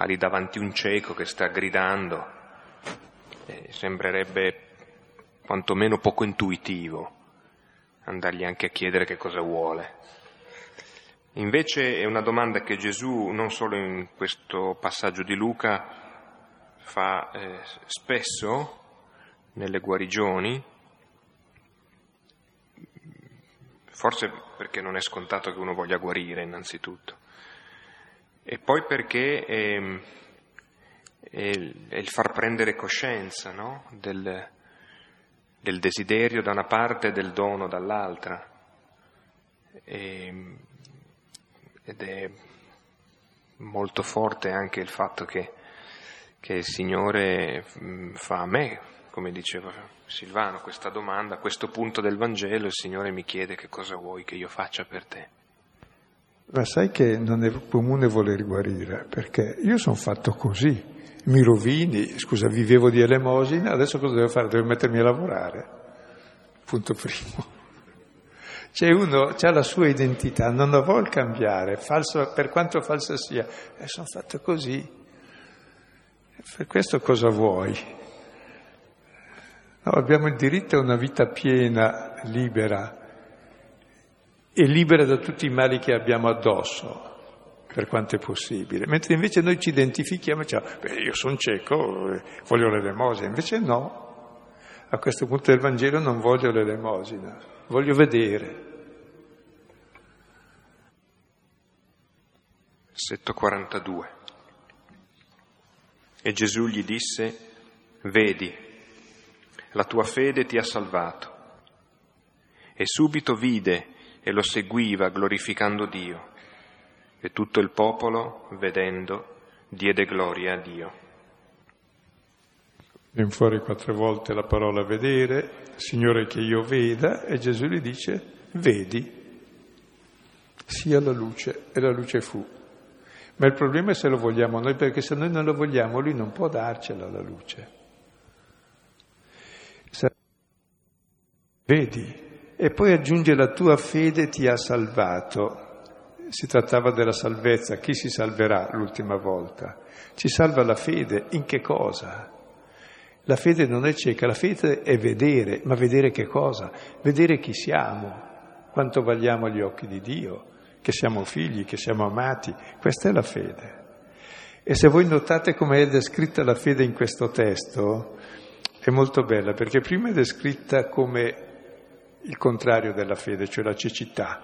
Ha lì davanti un cieco che sta gridando, eh, sembrerebbe quantomeno poco intuitivo andargli anche a chiedere che cosa vuole. Invece è una domanda che Gesù, non solo in questo passaggio di Luca, fa eh, spesso nelle guarigioni, forse perché non è scontato che uno voglia guarire innanzitutto, e poi perché è, è, il far prendere coscienza no? del, del, desiderio da una parte e del dono dall'altra. E, ed è molto forte anche il fatto che, che il Signore mm, fa a me, come diceva Silvano, questa domanda, a questo punto del Vangelo il Signore mi chiede che cosa vuoi che io faccia per te. Ma sai che non è comune voler guarire, perché io sono fatto così, mi rovini, scusa, vivevo di elemosina, adesso cosa devo fare? Devo mettermi a lavorare. Punto primo. C'è uno, ha la sua identità, non la vuole cambiare, falso, per quanto falsa sia, e sono fatto così. Per questo cosa vuoi? No, abbiamo il diritto a una vita piena, libera, e libera da tutti i mali che abbiamo addosso, per quanto è possibile. Mentre invece noi ci identifichiamo e diciamo, beh, io sono cieco, eh, voglio l'elemosina. Invece no, a questo punto del Vangelo non voglio l'elemosina, voglio vedere. 42 E Gesù gli disse, vedi, la tua fede ti ha salvato. E subito vide e lo seguiva glorificando Dio. E tutto il popolo, vedendo, diede gloria a Dio. Viene fuori quattro volte la parola vedere, Signore che io veda, e Gesù gli dice, vedi, sia la luce, e la luce fu. Ma il problema è se lo vogliamo noi, perché se noi non lo vogliamo, lui non può darcela la luce. Vedi, e poi aggiunge la tua fede ti ha salvato. Si trattava della salvezza, chi si salverà l'ultima volta? Ci salva la fede, in che cosa? La fede non è cieca, la fede è vedere, ma vedere che cosa? Vedere chi siamo, quanto valiamo agli occhi di Dio, che siamo figli, che siamo amati, questa è la fede. E se voi notate come è descritta la fede in questo testo, è molto bella, perché prima è descritta come il contrario della fede, cioè la cecità.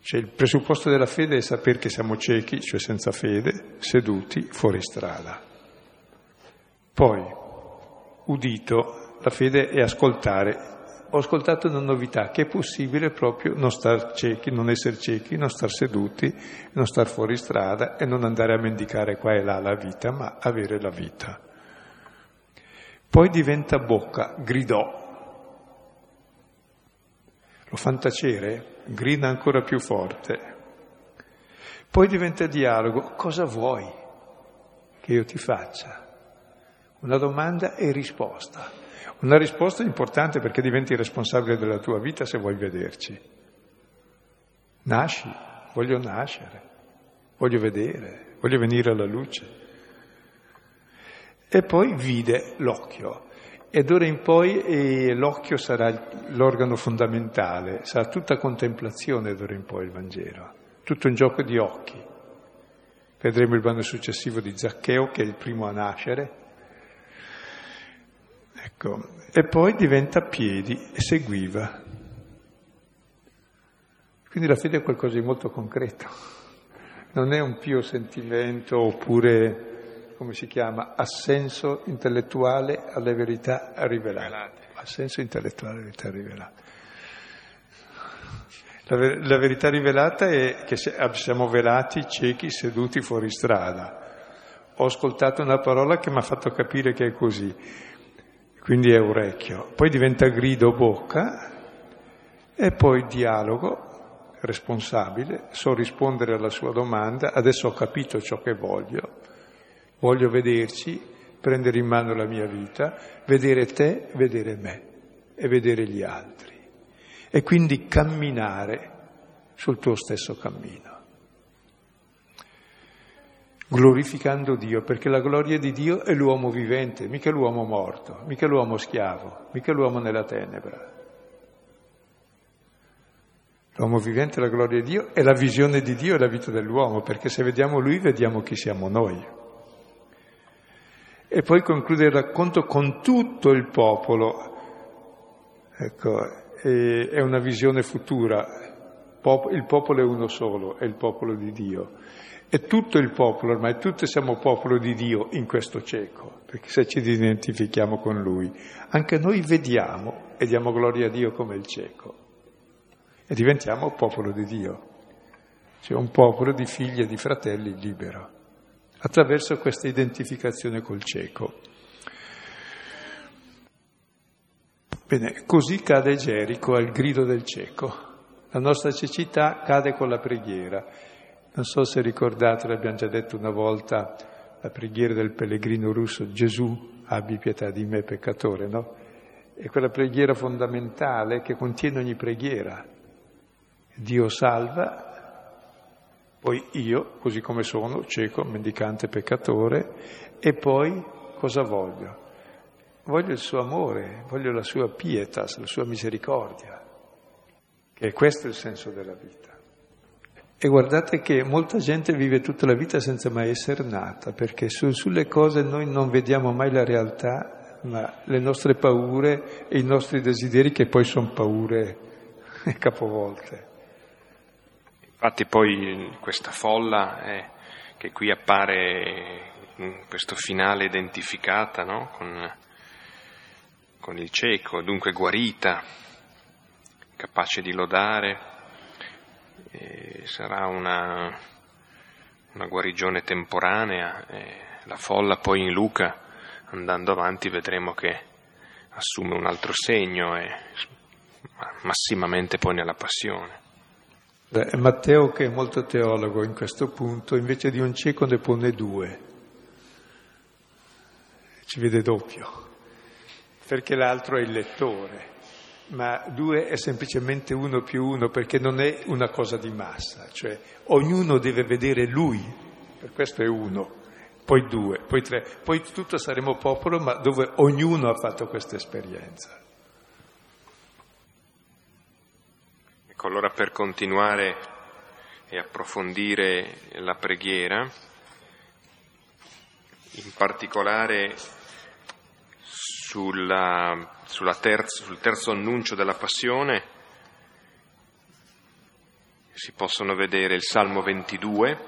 Cioè il presupposto della fede è sapere che siamo ciechi, cioè senza fede, seduti fuori strada. Poi, udito, la fede è ascoltare. Ho ascoltato una novità che è possibile proprio non star ciechi, non essere ciechi, non star seduti, non star fuori strada e non andare a mendicare qua e là la vita, ma avere la vita. Poi diventa bocca, gridò, lo fanno tacere, grida ancora più forte. Poi diventa dialogo, cosa vuoi che io ti faccia? Una domanda e risposta. Una risposta importante perché diventi responsabile della tua vita se vuoi vederci. Nasci, voglio nascere, voglio vedere, voglio venire alla luce. E poi vide l'occhio. E d'ora in poi eh, l'occhio sarà l'organo fondamentale, sarà tutta contemplazione d'ora in poi il Vangelo, tutto un gioco di occhi. Vedremo il brano successivo di Zaccheo, che è il primo a nascere. Ecco. E poi diventa piedi e seguiva. Quindi la fede è qualcosa di molto concreto, non è un pio sentimento oppure come si chiama, assenso intellettuale alle verità rivelate. Assenso intellettuale alle verità rivelate. La, ver- la, verità rivelata è che siamo velati, ciechi, seduti fuori strada. Ho ascoltato una parola che mi ha fatto capire che è così, quindi è orecchio. Poi diventa grido bocca e poi dialogo responsabile, so rispondere alla sua domanda, adesso ho capito ciò che voglio Voglio vederci, prendere in mano la mia vita, vedere te, vedere me e vedere gli altri. E quindi camminare sul tuo stesso cammino. Glorificando Dio, perché la gloria di Dio è l'uomo vivente, mica l'uomo morto, mica l'uomo schiavo, mica l'uomo nella tenebra. L'uomo vivente, la gloria di Dio, è la visione di Dio e la vita dell'uomo, perché se vediamo Lui vediamo chi siamo noi. E poi conclude il racconto con tutto il popolo. Ecco, è una visione futura. Il popolo è uno solo, è il popolo di Dio. E tutto il popolo, ormai tutti siamo popolo di Dio in questo cieco, perché se ci identifichiamo con Lui, anche noi vediamo e diamo gloria a Dio come il cieco. E diventiamo popolo di Dio, cioè un popolo di figli e di fratelli libero, attraverso questa identificazione col cieco. Bene, così cade Gerico al grido del cieco. La nostra cecità cade con la preghiera. Non so se ricordate, l'abbiamo già detto una volta, la preghiera del pellegrino russo, Gesù, abbi pietà di me peccatore, no? È quella preghiera fondamentale che contiene ogni preghiera. Dio salva, poi io, così come sono, cieco, mendicante, peccatore, e poi cosa voglio? voglio il suo amore, voglio la sua pietas, la sua misericordia, che questo è il senso della vita. E guardate che molta gente vive tutta la vita senza mai essere nata, perché su, sulle cose noi non vediamo mai la realtà, ma le nostre paure e i nostri desideri che poi sono paure capovolte. Infatti poi questa folla eh, che qui appare in questo finale identificata no? con con il cieco, dunque guarita, capace di lodare, sarà una, una, guarigione temporanea. la folla poi in Luca, andando avanti, vedremo che assume un altro segno e massimamente poi nella passione. Beh, Matteo, che è molto teologo in questo punto, invece di un cieco ne pone due, ci vede doppio perché l'altro è il lettore, ma due è semplicemente uno più uno perché non è una cosa di massa, cioè ognuno deve vedere lui, per questo è uno, poi due, poi tre, poi tutto saremo popolo, ma dove ognuno ha fatto questa esperienza. Ecco, allora per continuare e approfondire la preghiera, in particolare sulla, sulla terzo, sul terzo annuncio della passione si possono vedere il Salmo 22,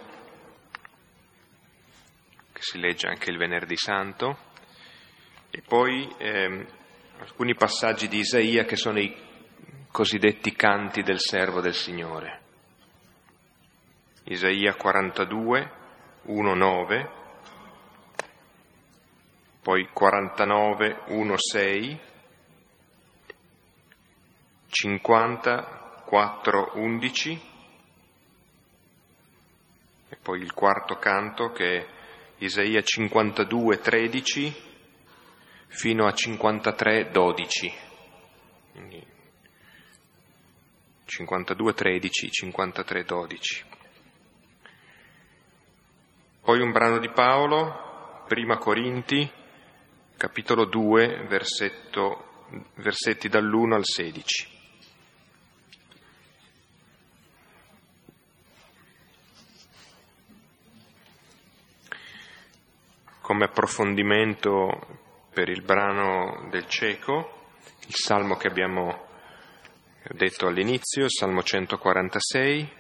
che si legge anche il venerdì santo, e poi ehm, alcuni passaggi di Isaia che sono i cosiddetti canti del servo del Signore. Isaia 42, 1, 9, poi 49, 1, 6, 50, 4, 11 e poi il quarto canto che è Isaia 52, 13 fino a 53, 12. Quindi 52, 13, 53, 12. Poi un brano di Paolo, prima Corinti capitolo 2, versetti dall'1 al 16. Come approfondimento per il brano del cieco, il salmo che abbiamo detto all'inizio, salmo 146,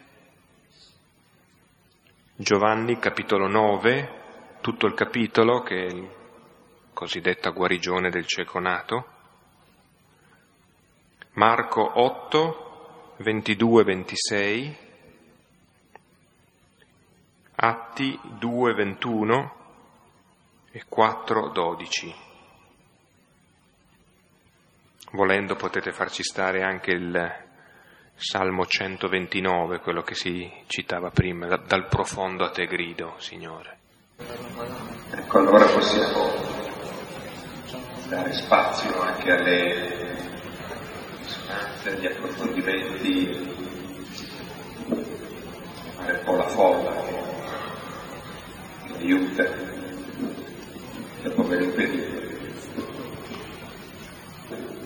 Giovanni capitolo 9, tutto il capitolo che è il cosiddetta guarigione del cieco nato, Marco 8, 22-26, Atti 2, 21 e 4, 12. Volendo potete farci stare anche il Salmo 129, quello che si citava prima, dal profondo a te grido, Signore. Ecco, allora possiamo dare spazio anche alle risonanze, agli approfondimenti, fare un po' la folla che, aiuta, dopo lo impedito.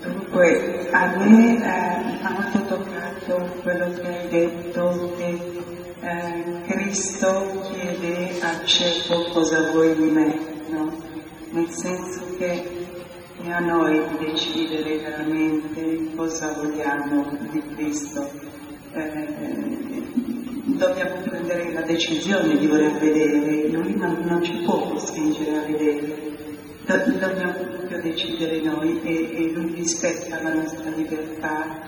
Dunque, a me eh, ha molto toccato quello che hai detto, che eh, Cristo chiede al cieco cosa vuoi di me, no? nel senso che è a noi decidere veramente cosa vogliamo di Cristo. Eh, dobbiamo prendere la decisione di voler vedere, lui non, non ci può costringere a vedere, dobbiamo proprio decidere noi e, e lui rispetta la nostra libertà,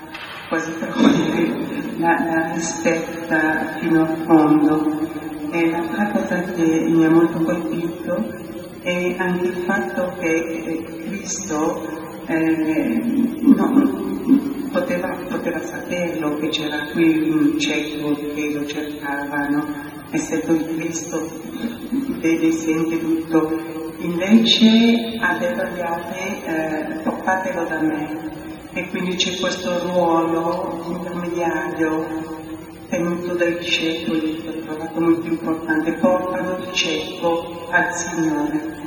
quasi per dire la, la rispetta fino a fondo. E l'altra cosa che mi ha molto colpito è anche il fatto che Cristo eh, no, poteva, poteva, saperlo che c'era qui un cieco che lo cercava, no? essendo il Cristo vede e sente tutto, invece ha detto agli altri eh, toccatelo da me e quindi c'è questo ruolo intermediario tenuto dai discepoli che ho trovato molto importante, portano il cieco al Signore.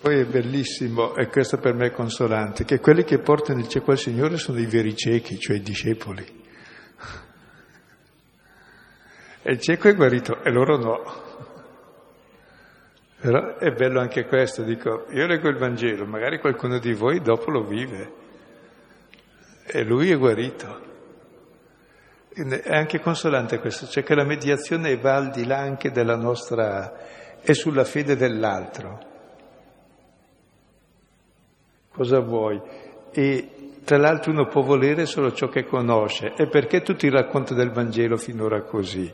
Poi è bellissimo, e questo per me è consolante, che quelli che portano il cieco al Signore sono i veri ciechi, cioè i discepoli. E il cieco è guarito e loro no. Però è bello anche questo, dico, io leggo il Vangelo, magari qualcuno di voi dopo lo vive e lui è guarito. È anche consolante questo, cioè che la mediazione va al di là anche della nostra, è sulla fede dell'altro. Cosa vuoi? E tra l'altro uno può volere solo ciò che conosce. E perché tutti i racconti del Vangelo finora così?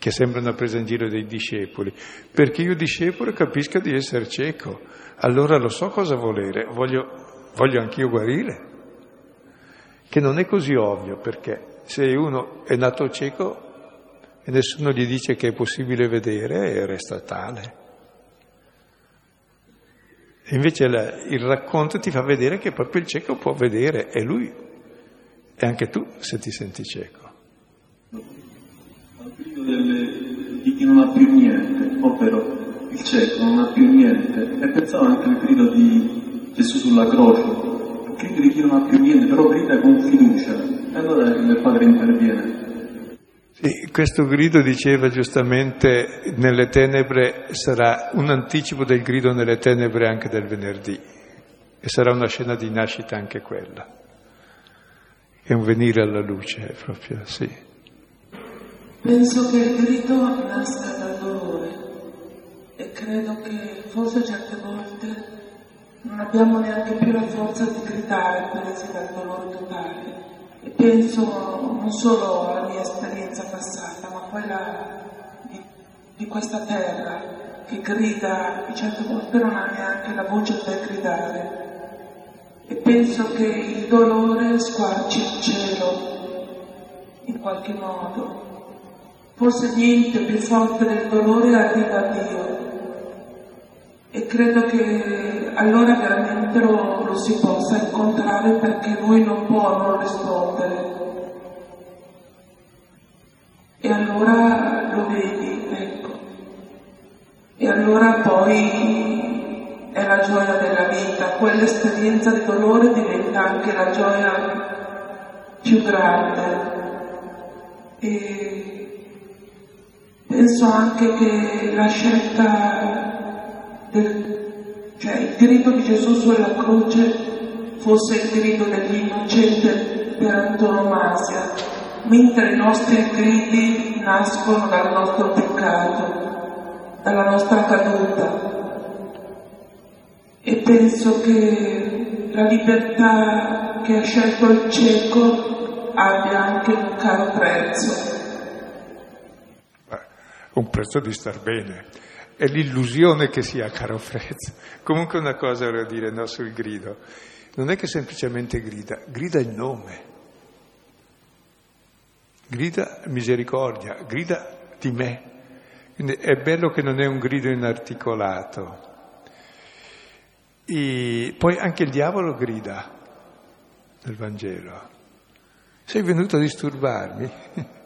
Che sembra una presa in giro dei discepoli. Perché io discepolo capisco di essere cieco. Allora lo so cosa volere, voglio, voglio anch'io guarire. Che non è così ovvio perché se uno è nato cieco e nessuno gli dice che è possibile vedere, resta tale. Invece la, il racconto ti fa vedere che proprio il cieco può vedere, e lui, e anche tu se ti senti cieco. Delle, di chi non ha più niente, ovvero il cieco non ha più niente, e pensavo anche al grido di Gesù sulla croce, il grido di chi non ha più niente, però grida con fiducia, e allora il Padre interviene. Sì, questo grido diceva giustamente nelle tenebre sarà un anticipo del grido nelle tenebre anche del venerdì e sarà una scena di nascita anche quella. È un venire alla luce proprio, sì. Penso che il grido nasca dal dolore e credo che forse certe volte non abbiamo neanche più la forza di gridare presi dal dolore totale e penso non solo alla mia esperienza passata, ma quella di, di questa terra che grida e certe volte non ha neanche la voce per gridare. E penso che il dolore squarci il cielo in qualche modo. Forse niente più forte del dolore arriva a Dio. E credo che allora veramente lo, lo, si possa incontrare perché lui non può non rispondere. E allora lo vedi, ecco. E allora poi è la gioia della vita, quell'esperienza di dolore diventa anche la gioia più grande. E penso anche che la scelta del, cioè il grido di Gesù sulla croce fosse il grido dell'innocente per antonomasia, mentre i nostri gridi nascono dal nostro peccato, dalla nostra caduta. E penso che la libertà che ha scelto il cieco abbia anche un caro prezzo. Un prezzo di star bene è l'illusione che sia caro prezzo. Comunque una cosa vorrei dire no, sul grido. Non è che semplicemente grida, grida il nome. Grida misericordia, grida di me. Quindi è bello che non è un grido inarticolato. E poi anche il diavolo grida nel Vangelo. Sei venuto a disturbarmi?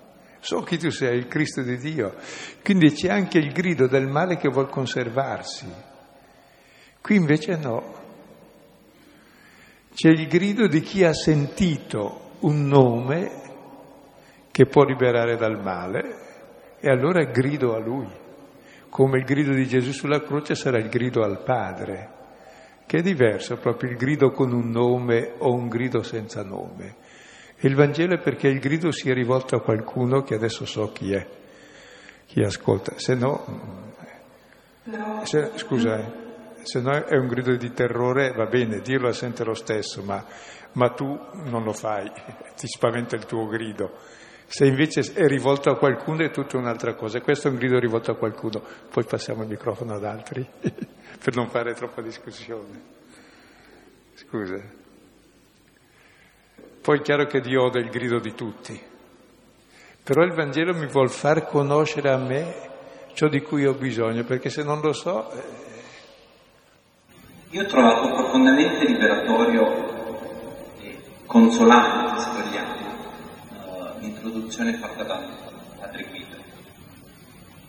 So chi tu sei, il Cristo di Dio. Quindi c'è anche il grido del male che vuol conservarsi. Qui invece no. C'è il grido di chi ha sentito un nome che può liberare dal male e allora grido a lui. come il grido di Gesù sulla croce sarà il grido al Padre, che è diverso, proprio il grido con un nome o un grido senza nome. Il Vangelo è perché il grido sia rivolto a qualcuno che adesso so chi è, chi ascolta, se no, se, scusa, eh, se no è un grido di terrore, va bene, dirlo sente lo stesso, ma, ma tu non lo fai, ti spaventa il tuo grido. Se invece è rivolto a qualcuno è tutta un'altra cosa. Questo è un grido rivolto a qualcuno, poi passiamo il microfono ad altri per non fare troppa discussione. Scusa. Poi è chiaro che Dio oda il grido di tutti, però il Vangelo mi vuol far conoscere a me ciò di cui ho bisogno, perché se non lo so... Eh... Io ho trovato profondamente liberatorio e consolante, se vogliamo, uh, l'introduzione fatta da Padre Guido.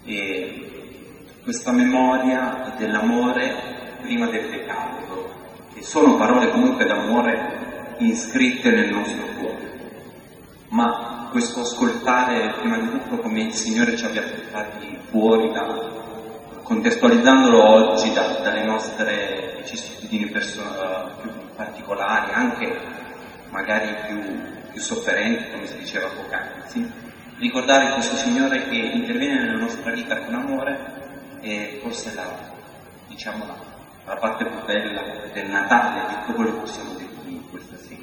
E questa memoria dell'amore prima del peccato, che sono parole comunque d'amore iscritte nel nostro cuore, ma questo ascoltare prima di tutto come il Signore ci abbia portati fuori da, contestualizzandolo oggi da, dalle nostre vicissitudini più particolari, anche magari più, più sofferenti, come si diceva poc'anzi, ricordare questo Signore che interviene nella nostra vita con amore è forse la, diciamo, la, la parte più bella del Natale, di tutto quello che possiamo dire questa sera.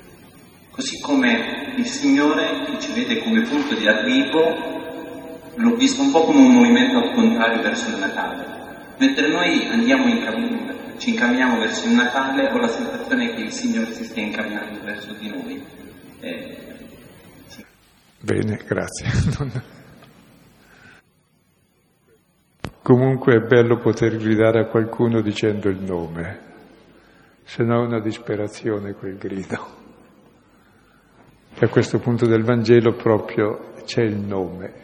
Così come il Signore che ci vede come punto di arrivo l'ho visto un po' come un movimento al contrario verso il Natale. Mentre noi andiamo in cammino, ci incamminiamo verso il Natale, ho la sensazione che il Signore si stia incamminando verso di noi. Eh, sì. Bene, grazie. Comunque è bello poter gridare a qualcuno dicendo il nome, se no è una disperazione quel grido. E a questo punto del Vangelo proprio c'è il nome,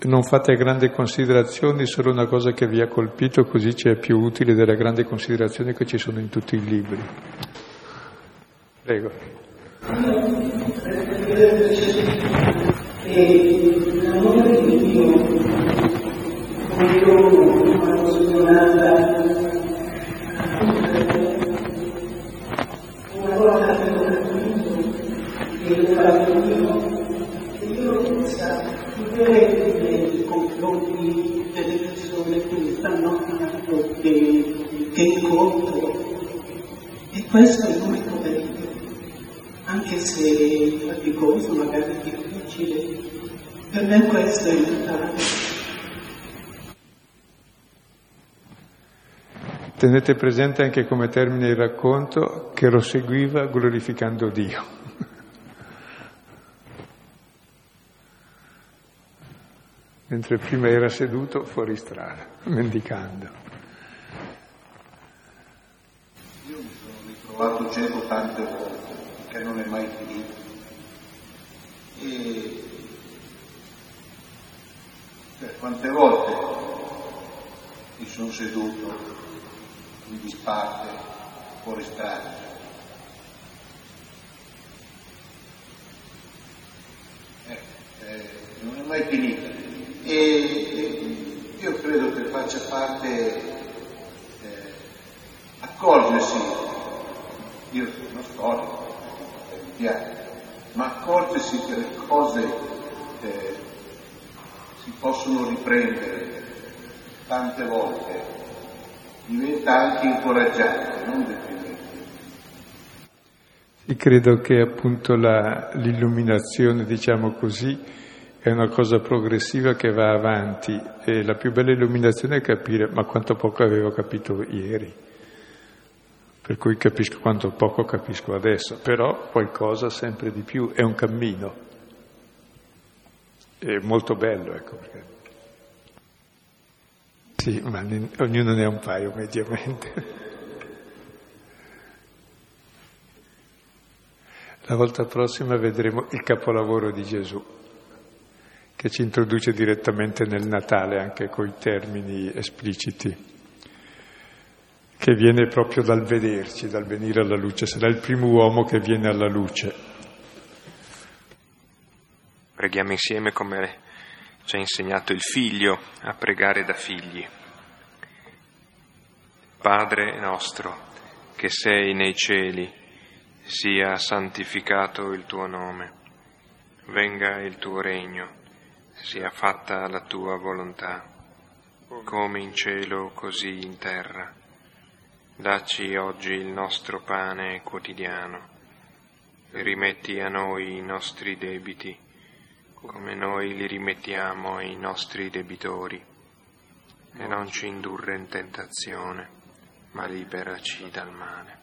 non fate grandi considerazioni, solo una cosa che vi ha colpito, così ci è più utile delle grandi considerazioni che ci sono in tutti i libri. Prego. L'amore di Dio, quando sono nata, questo è molto bello, anche se faticoso, magari difficile. Per me questo è il Tenete presente anche come termine il racconto che lo seguiva glorificando Dio. mentre prima era seduto fuori strada, mendicando. Io mi sono ritrovato cieco tante volte, che non è mai finito. E cioè, quante volte mi sono seduto in disparte fuori strada. Eh, eh, non è mai finita. E io credo che faccia parte eh, accorgersi, io sono storico, piace, ma accorgersi che le cose eh, si possono riprendere tante volte diventa anche incoraggiante, non deprimente. Sì, credo che appunto la, l'illuminazione, diciamo così, è una cosa progressiva che va avanti e la più bella illuminazione è capire ma quanto poco avevo capito ieri, per cui capisco quanto poco capisco adesso, però qualcosa sempre di più, è un cammino, è molto bello, ecco perché. Sì, ma ognuno ne ha un paio mediamente. La volta prossima vedremo il capolavoro di Gesù che ci introduce direttamente nel Natale anche coi termini espliciti, che viene proprio dal vederci, dal venire alla luce, sarà il primo uomo che viene alla luce. Preghiamo insieme come ci ha insegnato il figlio a pregare da figli. Padre nostro, che sei nei cieli, sia santificato il tuo nome, venga il tuo regno, sia fatta la tua volontà, come in cielo così in terra. Dacci oggi il nostro pane quotidiano rimetti a noi i nostri debiti, come noi li rimettiamo ai nostri debitori, e non ci indurre in tentazione, ma liberaci dal male.